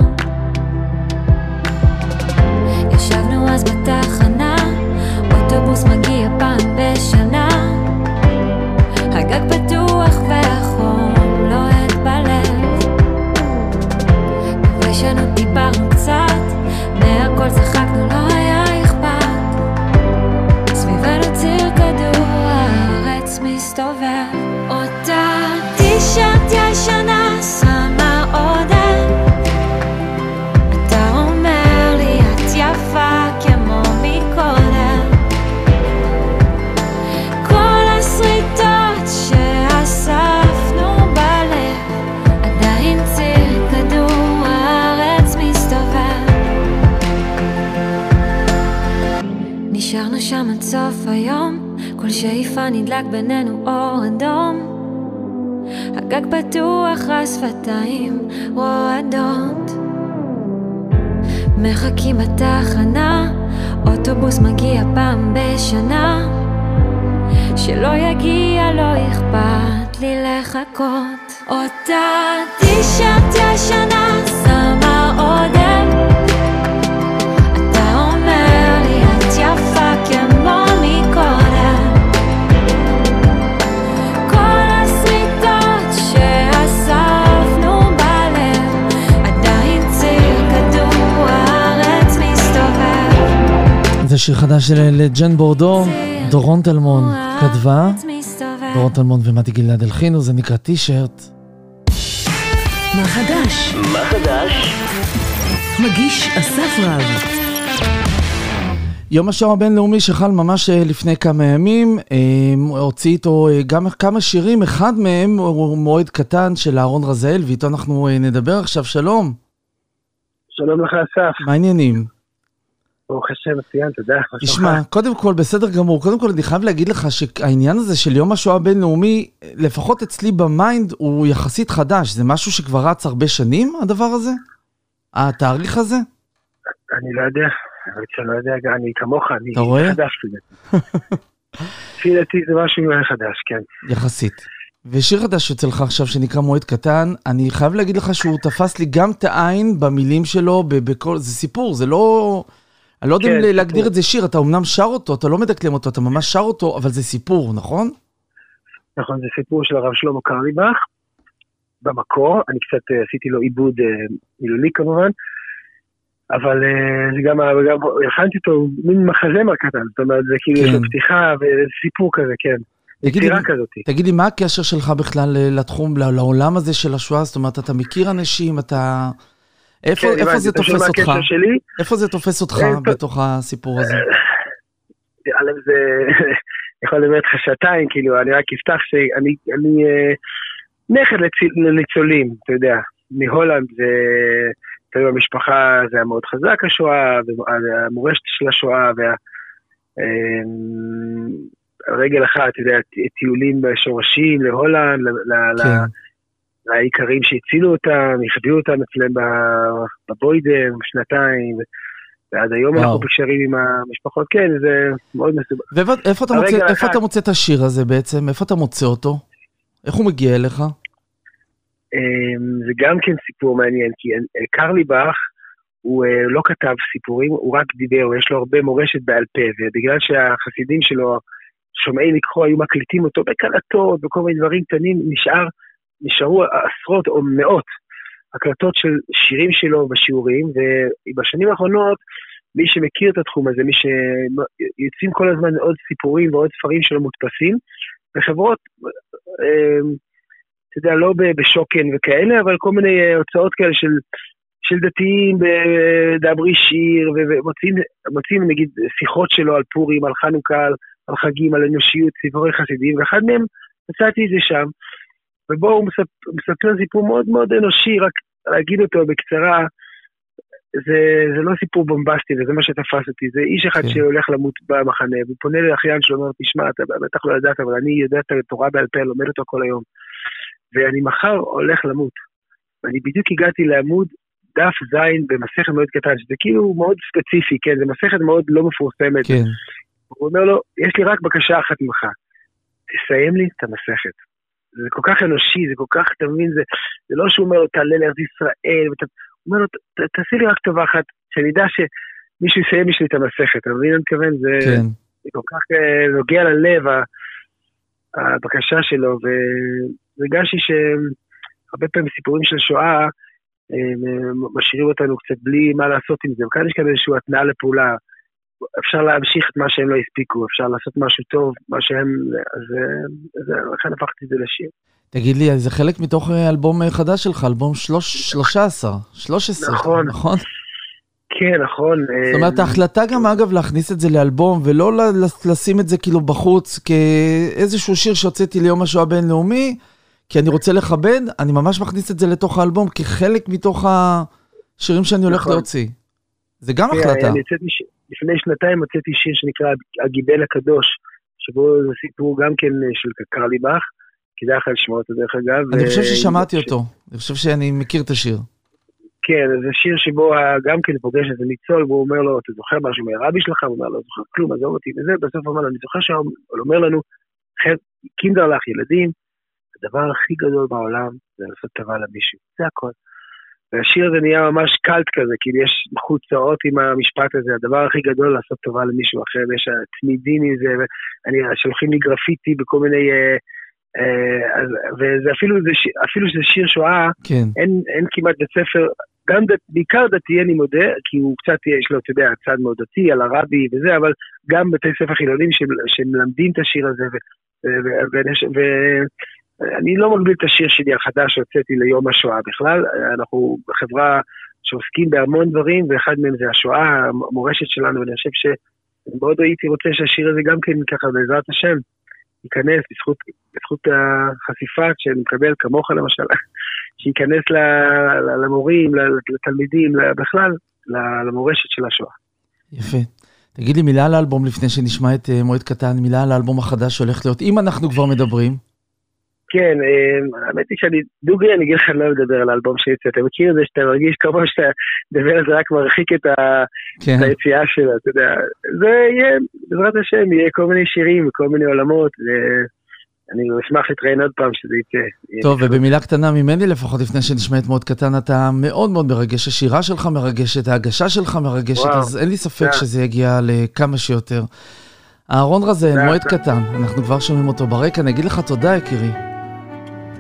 ישבנו אז בתחנה, אוטובוס מגיע פעם בשנה. הארץ סוף היום, כל שאיפה נדלק בינינו אור אדום. הגג פתוח, השפתיים רועדות. מחכים בתחנה, אוטובוס מגיע פעם בשנה. שלא יגיע, לא אכפת לי לחכות. אותה טישרט ישנה, שמה עודף. שיר חדש של לג'ן בורדו, דורון טלמון כתבה. דורון טלמון ומתי גלעד הלחינו, זה נקרא טישרט. מה חדש? מה חדש? מגיש אסף רב. יום השואה הבינלאומי שחל ממש אה, לפני כמה ימים, אה, הוציא איתו אה, גם כמה שירים, אחד מהם הוא מועד קטן של אהרון רזאל, ואיתו אנחנו נדבר עכשיו, שלום, שלום לך אסף, מה העניינים? ברוך השם, מצוין, תודה. תשמע, קודם כל, בסדר גמור, קודם כל אני חייב להגיד לך שהעניין הזה של יום השואה הבינלאומי, לפחות אצלי ב mind, הוא יחסית חדש, זה משהו שכבר רץ הרבה שנים, הדבר הזה? התאריך הזה? אני לא יודע, שאני לא יודע, אני כמוך, אני? חדש כזה. לפי דעתי זה משהו חדש, כן. יחסית. ושיר חדש יוצא לך עכשיו שנקרא מועד קטן, אני חייב להגיד לך שהוא תפס לי גם את העין במילים שלו, בכל, זה סיפור, זה לא... אני לא יודע כן, אם להגדיר סיפור. את זה שיר, אתה אמנם שר אותו, אתה לא מדקלם אותו, אתה ממש שר אותו, אבל זה סיפור, נכון? נכון, זה סיפור של הרב שלמה קרליבך, במקור, אני קצת אה, עשיתי לו עיבוד אה, מילולי כמובן, אבל אה, זה גם, גם הכנתי אותו מין מחזמר קטן, זאת אומרת, זה כאילו יש לו כן. פתיחה וסיפור כזה, כן. תגיד לי, יצירה כזאת. מה הקשר שלך בכלל לתחום, לעולם הזה של השואה? זאת אומרת, אתה מכיר אנשים, אתה... איפה, כן, איפה זה תופס אותך? שלי? איפה זה תופס אותך אה. בתוך הסיפור הזה? א' זה (laughs) יכול לדבר איתך שעתיים, כאילו, אני רק אפתח שאני אני, אה, נכד לניצולים, אתה יודע, מהולנד זה, אתה יודע, במשפחה זה היה מאוד חזק השואה, והמורשת של השואה, וה... אמ, רגל אחת, אתה יודע, טיולים בשורשים להולנד, כן. לאיכרים שהצילו אותם, החביאו אותם אצלם בבוידם שנתיים, ועד היום וואו. אנחנו בקשרים עם המשפחות, כן, זה מאוד מסובך. ואיפה איפה אתה מוצא- איפה האחד. אתה מוצא את השיר הזה בעצם? איפה אתה מוצא אותו? איך הוא מגיע אליך? אמ, זה גם כן סיפור מעניין, כי אה, קרליבך, הוא אה, לא כתב סיפורים, הוא רק דיבר, יש לו הרבה מורשת בעל פה, ובגלל שהחסידים שלו, שומעי לקחו, היו מקליטים אותו בקלטות, בכל מיני דברים קטנים, נשאר, נשארו עשרות או מאות הקלטות של שירים שלו בשיעורים, ובשנים האחרונות, מי שמכיר את התחום הזה, מי שיוצאים כל הזמן עוד סיפורים ועוד ספרים שלו מודפסים, וחברות, אמ, אתה יודע, לא בשוקן וכאלה, אבל כל מיני אה, הוצאות כאלה של, של דתיים בדברי שיר, ומוצאים מוצאים נגיד שיחות שלו על פורים, על חנוכה, על חגים, על אנושיות, סיפורי חסידים, ואחד מהם מצאתי את זה שם, ובו הוא מספ, מספר סיפור מאוד מאוד אנושי, רק להגיד אותו בקצרה, זה, זה לא סיפור בומבסטי, וזה מה שתפס אותי, זה איש אחד כן. שהולך למות במחנה, והוא פונה לאחיין שלו, אומר, תשמע, אתה בטח לא ידעת, אבל אני יודע את התורה בעל פה, לומד אותו כל היום. ואני מחר הולך למות. ואני בדיוק הגעתי לעמוד דף ז' במסכת מאוד קטן, שזה כאילו מאוד ספציפי, כן, זה מסכת מאוד לא מפורסמת. כן. הוא אומר לו, יש לי רק בקשה אחת ממך, תסיים לי את המסכת. זה כל כך אנושי, זה כל כך, אתה מבין, זה, זה לא שהוא אומר לו, תעלה לארץ ישראל, ות... הוא אומר לו, "ת- ת- תעשי לי רק טובה אחת, שאני אדע שמישהו יסיים בשבילי את המסכת, אתה מבין מה אני מתכוון? זה, כן. זה כל כך אה, נוגע ללב, הבקשה שלו, והרגשתי שהרבה פעמים סיפורים של שואה, הם, אה, משאירים אותנו קצת בלי מה לעשות עם זה, וכאן יש כאן איזושהי התנעה לפעולה. אפשר להמשיך את מה שהם לא הספיקו, אפשר לעשות משהו טוב, מה שהם, אז אה, לכן הפכתי את זה לשיר. תגיד לי, זה חלק מתוך אה, אלבום אה, חדש שלך, אלבום שלוש- 13, 13, נכון. נכון? כן, נכון. זאת אומרת, ההחלטה גם, אגב, להכניס את זה לאלבום, ולא לשים את זה כאילו בחוץ כאיזשהו שיר שהוצאתי ליום השואה הבינלאומי, כי אני רוצה לכבד, אני ממש מכניס את זה לתוך האלבום, כחלק מתוך השירים שאני הולך נכון. להוציא. זה גם תראה, החלטה. אני הוצאתי לפני שנתיים הוצאתי שיר שנקרא הגיבל הקדוש, שבו זה סיפור גם כן אה, של קרליבך, כדאי לך לשמוע אותו דרך אגב. אני חושב ו- ששמעתי אותו, אני חושב שאני מכיר את השיר. כן, זה שיר שבו גם כן פוגש איזה ניצול, והוא אומר לו, אתה זוכר משהו מהרבי שלך? הוא אומר לו, לא זוכר כלום, עזוב אותי וזה, בסוף הוא אומר לו, אני זוכר שהוא אומר לנו, "חבר'ה, קינדרלך, ילדים, הדבר הכי גדול בעולם זה לעשות טובה למישהו, זה הכל. והשיר הזה נהיה ממש קלט כזה, כאילו יש חוצאות עם המשפט הזה, הדבר הכי גדול לעשות טובה למישהו אחר, יש תמידי מזה, ואני, שולחים לי גרפיטי בכל מיני, אה, אה, אז, וזה אפילו, זה, אפילו שזה שיר שואה, כן. אין, אין כמעט בית ספר, גם דת, בעיקר דתי אני מודה, כי הוא קצת, יש לו, אתה יודע, צד מאוד דתי על הרבי וזה, אבל גם בתי ספר חילונים שמלמדים את השיר הזה, ו- ו- ו- ו- ו- אני לא מגביל את השיר שלי החדש שהוצאתי ליום השואה בכלל, אנחנו בחברה שעוסקים בהמון דברים, ואחד מהם זה השואה, המורשת שלנו, ואני חושב שמאוד הייתי רוצה שהשיר הזה גם כן ככה, בעזרת השם, ייכנס בזכות, בזכות החשיפה שאני מקבל כמוך למשל, (laughs) שייכנס למורים, לתלמידים, בכלל, למורשת של השואה. יפה. תגיד לי מילה על האלבום לפני שנשמע את אה, מועד קטן, מילה על האלבום החדש שהולך להיות, אם אנחנו כבר מדברים. כן, אה, האמת היא שאני, דוגרי, אני אגיד לך, אני לא מדבר על האלבום שיצא, אתה מכיר את זה שאתה מרגיש כמו שאתה מדבר על זה רק מרחיק את ה- כן. את היציאה שלו, אתה יודע, זה יהיה, בעזרת השם, יהיה כל מיני שירים וכל מיני עולמות, ואני אשמח להתראיין עוד פעם שזה יצא. טוב, ובמילה קטנה ממני לפחות, לפני שנשמע את מאוד קטן, אתה מאוד מאוד מרגש, השירה שלך מרגשת, ההגשה שלך מרגשת, וואו, אז אין לי ספק. שזה יגיע לכמה שיותר. אהרון רזן, מועד. קטן, אנחנו כבר שומעים אותו ברקע, אני אגיד לך תודה, יקירי.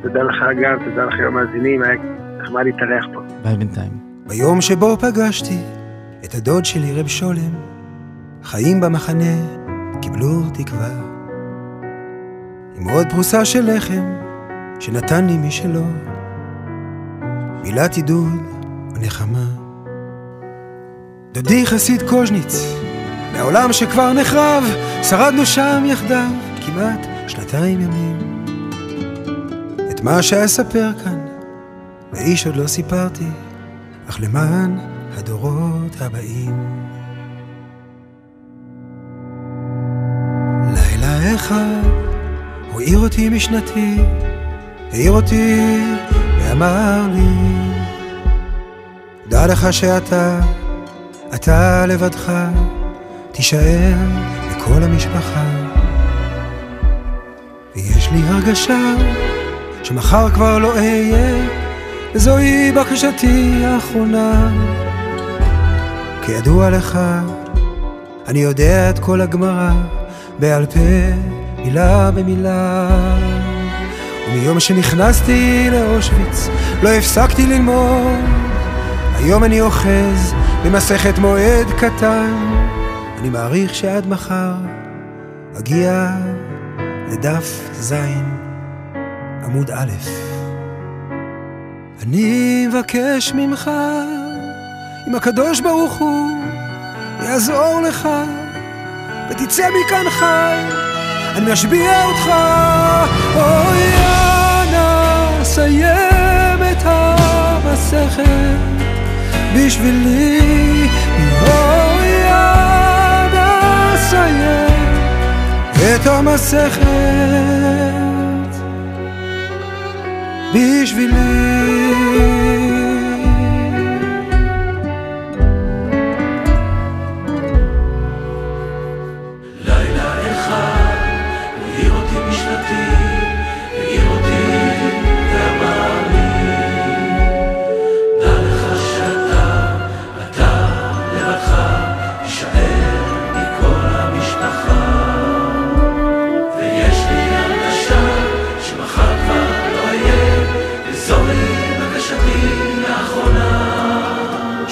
תודה לך גם, תודה לכם המאזינים, היה נחמד להתארח פה. ביי בינתיים. ביום שבו פגשתי את הדוד שלי רב שולם, חיים במחנה קיבלו תקווה. עם עוד פרוסה של לחם שנתן לי משלו, מילת עידוד ונחמה. דודי חסיד קוז'ניץ, מהעולם שכבר נחרב, שרדנו שם יחדיו כמעט שנתיים ימים. את מה שאספר כאן, לאיש עוד לא סיפרתי, אך למען הדורות הבאים. לילה אחד הוא העיר אותי משנתי, העיר אותי ואמר לי, דע לך שאתה, אתה לבדך, תישאר לכל המשפחה. ויש לי הרגשה שמחר כבר לא אהיה, וזוהי בקשתי האחרונה. כידוע לך, אני יודע את כל הגמרא בעל פה, מילה במילה. ומיום שנכנסתי לאושוויץ, לא הפסקתי ללמוד. היום אני אוחז במסכת מועד קטן. אני מעריך שעד מחר אגיע לדף זין, עמוד א'. אני מבקש ממך, אם הקדוש ברוך הוא יעזור לך, ותצא מכאן חי, אני משביע אותך, אוי אנא סיים את המסכת בשבילי, אוי אנא סיים את המסכת בשבילי.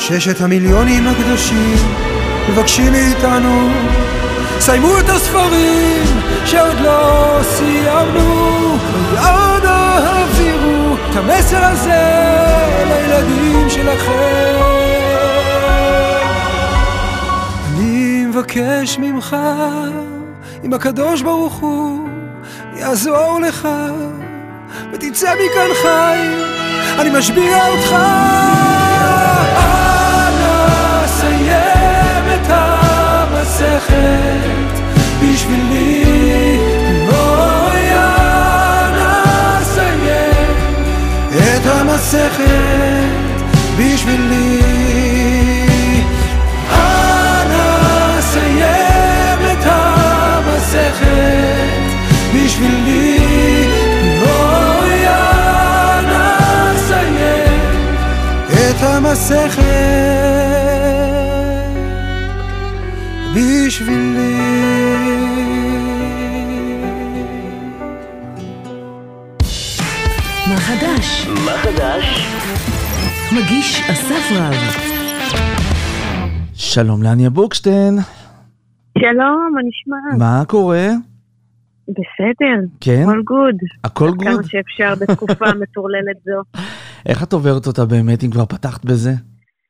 ששת המיליונים הקדושים מבקשים מאיתנו סיימו את הספרים שעוד לא סיימנו ויד העבירו את המסר הזה לילדים שלכם. אני מבקש ממך אם הקדוש ברוך הוא יעזור לך ותצא מכאן חי אני משביע אותך המסכת בשבילי. בואי אנא סיים את המסכת בשבילי. אנא סיים את המסכת בשבילי. בואי אנא סיים את המסכת בשבילי מה חדש? מה חדש? מגיש אסף רב. שלום לאניה בוקשטיין, שלום, מה נשמע? מה קורה? בסדר. כן? כל גוד. הכל כמה גוד? שאפשר בתקופה (laughs) מטורללת זו. איך את עוברת אותה באמת, אם כבר פתחת בזה?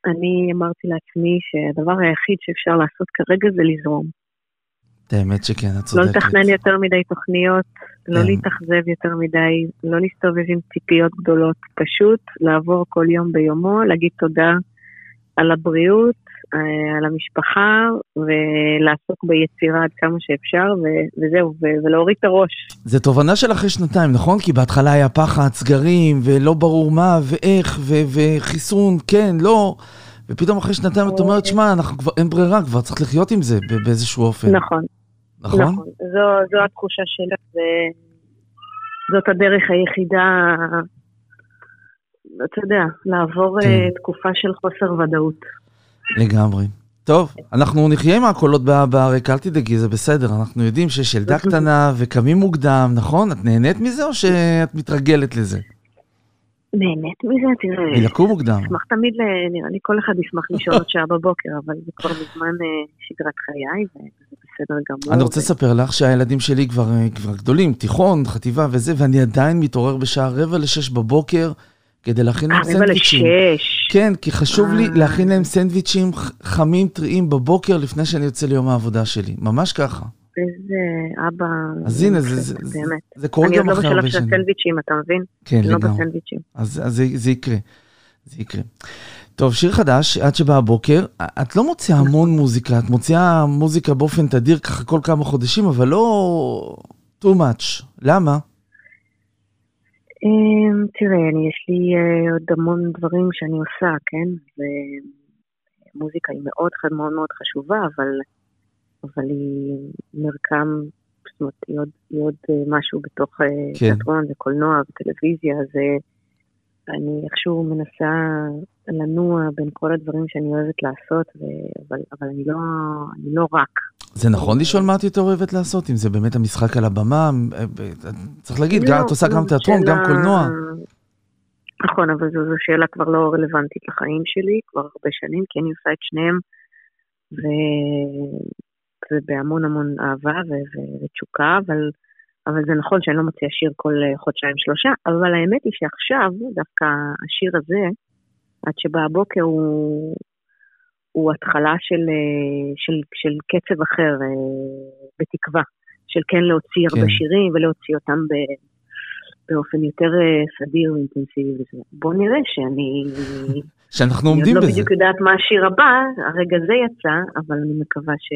אני אמרתי לעצמי שהדבר היחיד שאפשר לעשות כרגע זה לזרום. את האמת שכן, את לא צודקת. לתכנן יותר מדי תוכניות, לא כן. להתאכזב יותר מדי, לא להסתובב עם ציפיות גדולות, פשוט לעבור כל יום ביומו, להגיד תודה על הבריאות, על המשפחה, ולעסוק ביצירה עד כמה שאפשר, ו- וזהו, ו- ולהוריד את הראש. זה תובנה של אחרי שנתיים, נכון? כי בהתחלה היה פחד, סגרים, ולא ברור מה ואיך, ו- וחיסון, כן, לא. ופתאום אחרי שנתיים את אומרת, שמע, אין ברירה, כבר צריך לחיות עם זה באיזשהו אופן. נכון. נכון? נכון. זו, זו התחושה שלי, וזאת הדרך היחידה, אתה יודע, לעבור כן. אה, תקופה של חוסר ודאות. לגמרי. טוב, אנחנו נחיה עם הקולות ברקע, אל תדאגי, זה בסדר. אנחנו יודעים שיש ילדה קטנה וקמים מוקדם, נכון? את נהנית מזה או שאת מתרגלת לזה? נהנית מזה, תראה. מלקום מוקדם. אשמח תמיד, נראה לי כל אחד ישמח לישון עוד שעה בבוקר, אבל זה כבר מזמן אה, שגרת חיי, וזה בסדר גמור. אני רוצה לספר לך שהילדים שלי כבר, אה, כבר גדולים, תיכון, חטיבה וזה, ואני עדיין מתעורר בשעה רבע לשש בבוקר כדי להכין להם אה, סנדוויצ'ים. כן, כי חשוב לי אה. להכין להם סנדוויצ'ים חמים, טריים בבוקר לפני שאני יוצא ליום העבודה שלי. ממש ככה. איזה אבא... אז הנה, זה- זה- זה- באמת. זה קורה אני גם עוד אחרי לא הרבה בשלב של שנים. הסנדוויצ'ים, אתה מבין? כן, לא לגמרי. בסנדוויצ'ים. אז, אז זה, זה יקרה. זה יקרה. טוב, שיר חדש, עד שבא הבוקר. את לא מוציאה המון מוזיקה, את מוציאה מוזיקה באופן תדיר ככה כל כמה חודשים, אבל לא too much. למה? אמ, תראה, יש לי אה, עוד המון דברים שאני עושה, כן? ומוזיקה היא מאוד מאוד מאוד חשובה, אבל, אבל היא מרקם, זאת אומרת, היא עוד, היא עוד אה, משהו בתוך אה, כן. תיאטרון וקולנוע וטלוויזיה, אז אני איכשהו מנסה לנוע בין כל הדברים שאני אוהבת לעשות, ו... אבל, אבל אני, לא, אני לא רק. זה נכון לשאול מה את יותר אוהבת לעשות? אם זה באמת המשחק על הבמה? אה, אה, צריך להגיד, לא, את עושה גם תיאטרון, גם קולנוע. נכון, אבל זו, זו שאלה כבר לא רלוונטית לחיים שלי, כבר הרבה שנים, כי אני עושה את שניהם, ו... ובהמון המון אהבה ו- ו- ותשוקה, אבל, אבל זה נכון שאני לא מוציאה שיר כל אה, חודשיים שלושה, אבל האמת היא שעכשיו, דווקא השיר הזה, עד שבא הבוקר, הוא, הוא התחלה של, אה, של, של קצב אחר, אה, בתקווה, של כן להוציא הרבה כן. שירים ולהוציא אותם ב... באופן יותר אה, סדיר ואינטנסיבי. בוא נראה שאני... שאנחנו אני עומדים עוד לא בזה. בדיוק יודעת מה השיר הבא, הרגע זה יצא, אבל אני מקווה ש...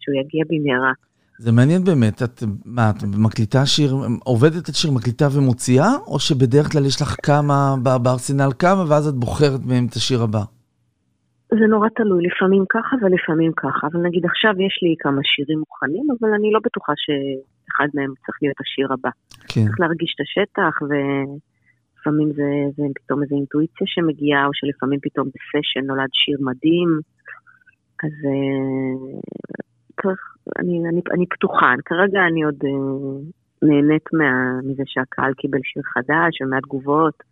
שהוא יגיע במהרה. זה מעניין באמת, את, מה, את מקליטה שיר, עובדת את שיר, מקליטה ומוציאה, או שבדרך כלל יש לך כמה, בארסנל כמה, ואז את בוחרת מהם את השיר הבא? זה נורא תלוי, לפעמים ככה ולפעמים ככה, אבל נגיד עכשיו יש לי כמה שירים מוכנים, אבל אני לא בטוחה שאחד מהם צריך להיות השיר הבא. כן. צריך להרגיש את השטח, ולפעמים זה, זה פתאום איזו אינטואיציה שמגיעה, או שלפעמים פתאום בסשן נולד שיר מדהים, אז אה, צריך, אני, אני, אני פתוחה, כרגע אני עוד אה, נהנית מה, מזה שהקהל קיבל שיר חדש ומהתגובות.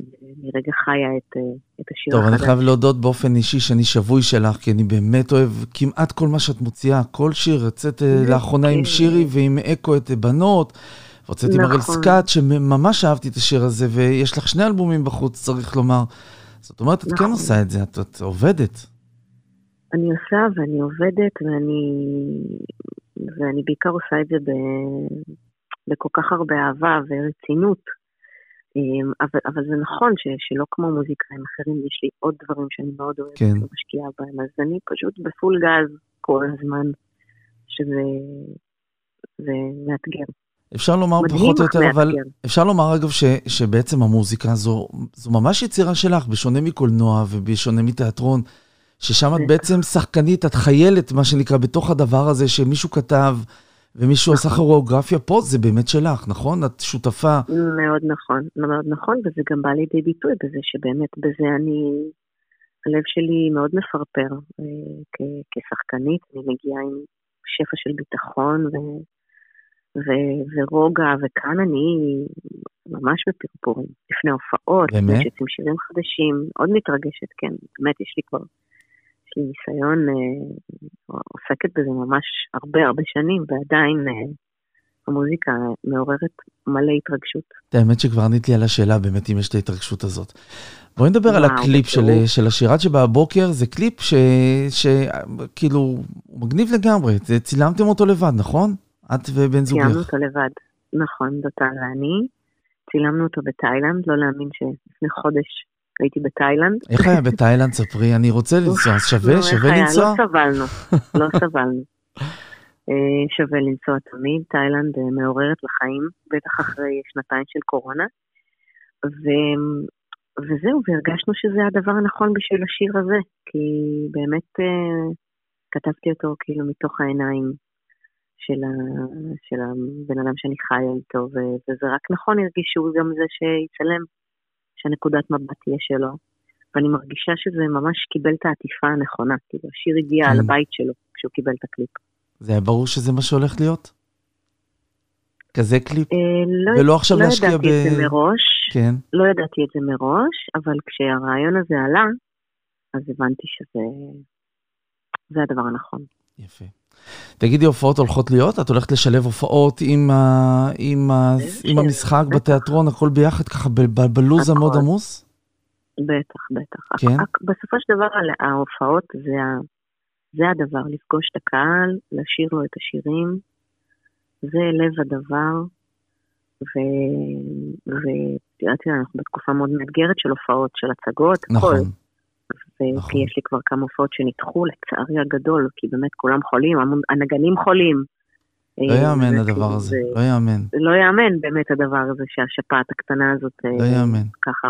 אני רגע חיה את, אה, את השיר טוב, החדש. אני חייב להודות באופן אישי שאני שבוי שלך, כי אני באמת אוהב כמעט כל מה שאת מוציאה, כל שיר. יוצאת אה, לאחרונה עם שירי ועם אקו את בנות, והוצאתי עם הראל נכון. סקאט, שממש אהבתי את השיר הזה, ויש לך שני אלבומים בחוץ, צריך לומר. זאת אומרת, את כן נכון. עושה את זה, את, את עובדת. אני עושה ואני עובדת ואני, ואני בעיקר עושה את זה ב, בכל כך הרבה אהבה ורצינות. אמ, אבל, אבל זה נכון ש, שלא כמו מוזיקאים אחרים, יש לי עוד דברים שאני מאוד אוהבת כן. ומשקיעה בהם, אז אני פשוט בפול גז כל הזמן. שזה זה מאתגר. אפשר לומר פחות או יותר, אבל מאתגר. אפשר לומר אגב ש, שבעצם המוזיקה זו, זו ממש יצירה שלך, בשונה מקולנוע ובשונה מתיאטרון, ששם את בעצם שחקנית, את חיילת, מה שנקרא, בתוך הדבר הזה שמישהו כתב ומישהו עשה כוריאוגרפיה, פה זה באמת שלך, נכון? את שותפה. מאוד נכון, מאוד נכון, וזה גם בא לידי ביטוי בזה שבאמת בזה אני, הלב שלי מאוד מפרפר אה, כ- כשחקנית, אני מגיעה עם שפע של ביטחון ו, ו, ורוגע, וכאן אני ממש בפרפורים, לפני הופעות, באמת? לפני שיוצאים שירים חדשים, מאוד מתרגשת, כן, באמת יש לי כבר, יש לי ניסיון, אה, עוסקת בזה ממש הרבה הרבה שנים, ועדיין אה, המוזיקה מעוררת מלא התרגשות. האמת שכבר ענית לי על השאלה באמת אם יש את ההתרגשות הזאת. בואי נדבר על הקליפ של. של השיר עד שבבוקר, זה קליפ שכאילו, הוא מגניב לגמרי, צילמתם אותו לבד, נכון? את ובן צילמנו זוגך. אותו לבד, נכון, דותן ואני. צילמנו אותו בתאילנד, לא להאמין שלפני חודש הייתי בתאילנד. איך היה בתאילנד? ספרי, אני רוצה לנסוע, שווה? נו, שווה? לנסוע? לא סבלנו, לא סבלנו. אה, שווה לנסוע תמיד, תאילנד אה, מעוררת לחיים, בטח אחרי שנתיים של קורונה. ו... וזהו, והרגשנו שזה הדבר הנכון בשביל השיר הזה, כי באמת אה, כתבתי אותו כאילו מתוך העיניים של, ה... של הבן אדם שאני חיה איתו, ו... וזה רק נכון הרגיש שהוא גם זה שיצלם, שהנקודת מבט תהיה שלו. ואני מרגישה שזה ממש קיבל את העטיפה הנכונה, כאילו השיר הגיע כן. על הבית שלו כשהוא קיבל את הקליפ. זה היה ברור שזה מה שהולך להיות? כזה קליפ? אה, לא, ולא עכשיו לא להשקיע ידעתי ב... את זה מראש, כן. לא ידעתי את זה מראש, אבל כשהרעיון הזה עלה, אז הבנתי שזה זה הדבר הנכון. יפה. תגידי, הופעות הולכות להיות? את הולכת לשלב הופעות עם, ה... עם, ה... עם המשחק בתיאטרון, הכל ביחד, ככה בלוז המאוד הכל. עמוס? בטח, בטח. כן? בסופו של דבר ההופעות זה, ה... זה הדבר, לפגוש את הקהל, לשיר לו את השירים, זה לב הדבר. ו... ותראי, אנחנו בתקופה מאוד מאתגרת של הופעות, של הצגות, הכל. נכון. כי יש לי כבר כמה הופעות שנדחו, לצערי הגדול, כי באמת כולם חולים, הנגנים חולים. לא אה, יאמן הדבר כאילו, הזה, זה- לא יאמן. לא יאמן באמת הדבר הזה שהשפעת הקטנה הזאת אה, לא יאמן. ככה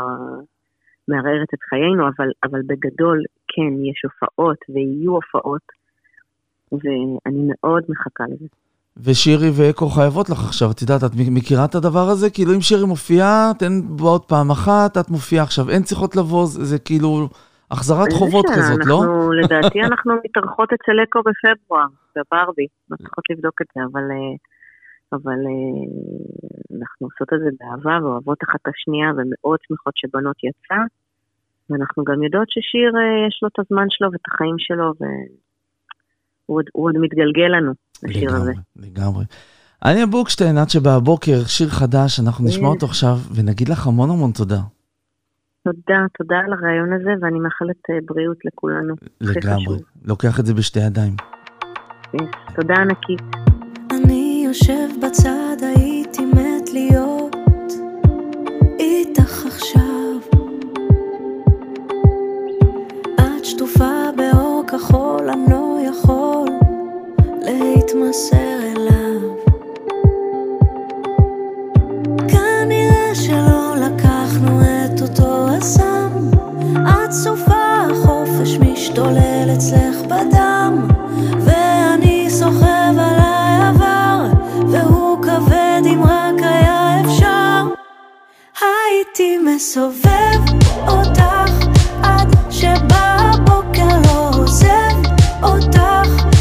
מערערת את חיינו, אבל, אבל בגדול כן, יש הופעות ויהיו הופעות, ואני מאוד מחכה לזה. ושירי ואקו חייבות לך עכשיו, את יודעת, את מכירה את הדבר הזה? כאילו אם שירי מופיעה, תן בעוד פעם אחת, את מופיעה עכשיו, אין צריכות לבוא, זה, זה כאילו החזרת חובות זה כזאת, לא? אנחנו, (laughs) לדעתי אנחנו מתארחות אצל אקו בפברואר, בברבי, אנחנו צריכות לבדוק את זה, אבל, אה, אבל אה, אנחנו עושות את זה באהבה ואוהבות אחת את השנייה ומאוד שמחות שבנות יצא, ואנחנו גם יודעות ששיר אה, יש לו את הזמן שלו ואת החיים שלו, והוא עוד, מתגלגל לנו, השיר הזה. לגמרי. אניה בוקשטיין, עד שבבוקר, שיר חדש, אנחנו נשמע. אותו עכשיו, ונגיד לך המון המון תודה. תודה, תודה על הרעיון הזה, ואני מאחלת אה, בריאות לכולנו. לגמרי. לוקח את זה בשתי ידיים. תודה ענקית. אני יושב בצד, הייתי מת להיות איתך עכשיו. את שטופה באור כחול, אני לא יכול להתמסר הסם. את סופה החופש משתולל אצלך בדם, ואני סוחב עליי עבר, והוא כבד אם רק היה אפשר. הייתי מסובב אותך עד שבא הבוקר לא עוזב אותך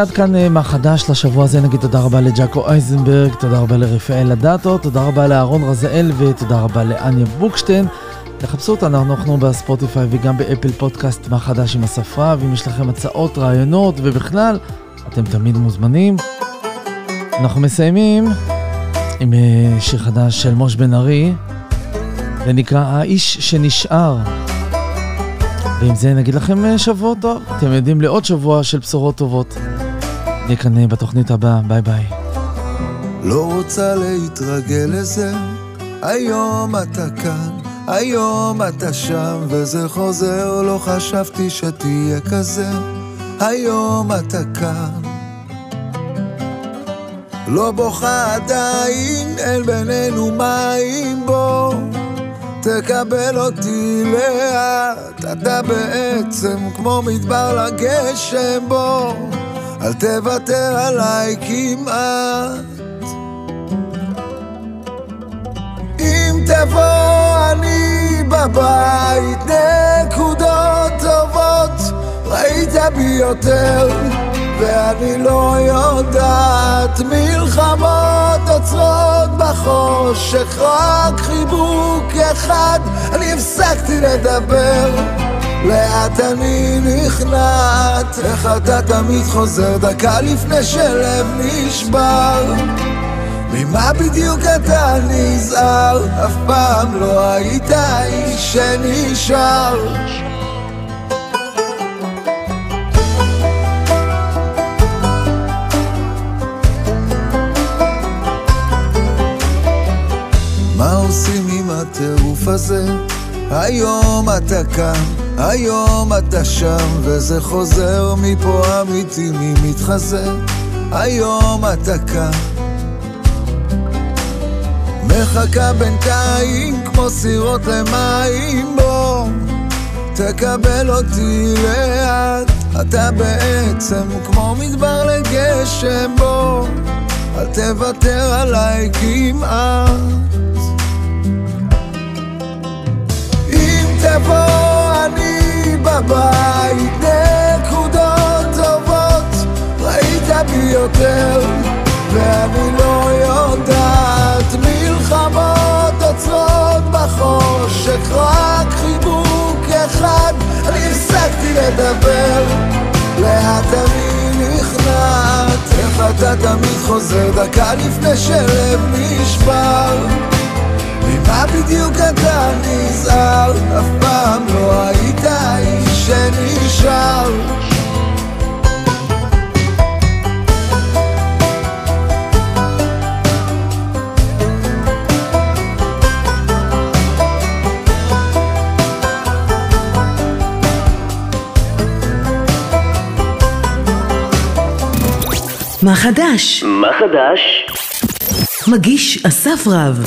עד כאן אה, מהחדש לשבוע הזה. נגיד תודה רבה לג'אקו אייזנברג, תודה רבה לרפאל אדטו, תודה רבה לאהרון רזאל ותודה רבה לאניה בוקשטיין. תחפשו אותנו, אנחנו בספוטיפיי וגם באפל פודקאסט מהחדש עם השפה, ואם יש לכם הצעות, רעיונות ובכלל, אתם תמיד מוזמנים. אנחנו מסיימים עם אה, שיר חדש של מוש בן ארי, זה נקרא האיש שנשאר. ועם זה נגיד לכם אה, שבוע טוב. אתם יודעים לעוד שבוע של בשורות טובות. כאן אה, בתוכנית הבאה, ביי ביי. לא רוצה להתרגל לזה, היום אתה כאן, היום אתה שם, וזה חוזר, לא חשבתי שתהיה כזה, היום אתה כאן. לא בוכה עדיין, אין בינינו מים בו, תקבל אותי לאט, אתה בעצם כמו מדבר לגשם בו, אל תוותר עליי כמעט. אם תבוא אני בבית, נקודות טובות, ראית בי יותר, ואני לא יודעת, מלחמות עוצרות בחושך, רק חיבוק אחד, אני הפסקתי לדבר. לאט אני נכנעת, איך אתה תמיד חוזר דקה לפני שלב נשבר. ממה בדיוק אתה נזהר? אף פעם לא היית איש שנשאר. מה עושים עם הטירוף הזה? היום אתה כאן, היום אתה שם, וזה חוזר מפה אמיתי, מי מתחזה? היום אתה כאן. מחכה בינתיים כמו סירות למים בו תקבל אותי לאט אתה בעצם כמו מדבר לגשם בו אל תוותר עליי כמעט אם תבוא בבית נקודות טובות ראית בי יותר ואני לא יודעת. מלחמות עוצרות בחושך רק חיבוק אחד אני הפסקתי לדבר. לאט אני נכנעת איך אתה תמיד חוזר דקה לפני שלב נשבר ממה בדיוק אתה נזהר אף פעם לא היית איש שנשאר מה חדש? מה חדש? מגיש אסף רב.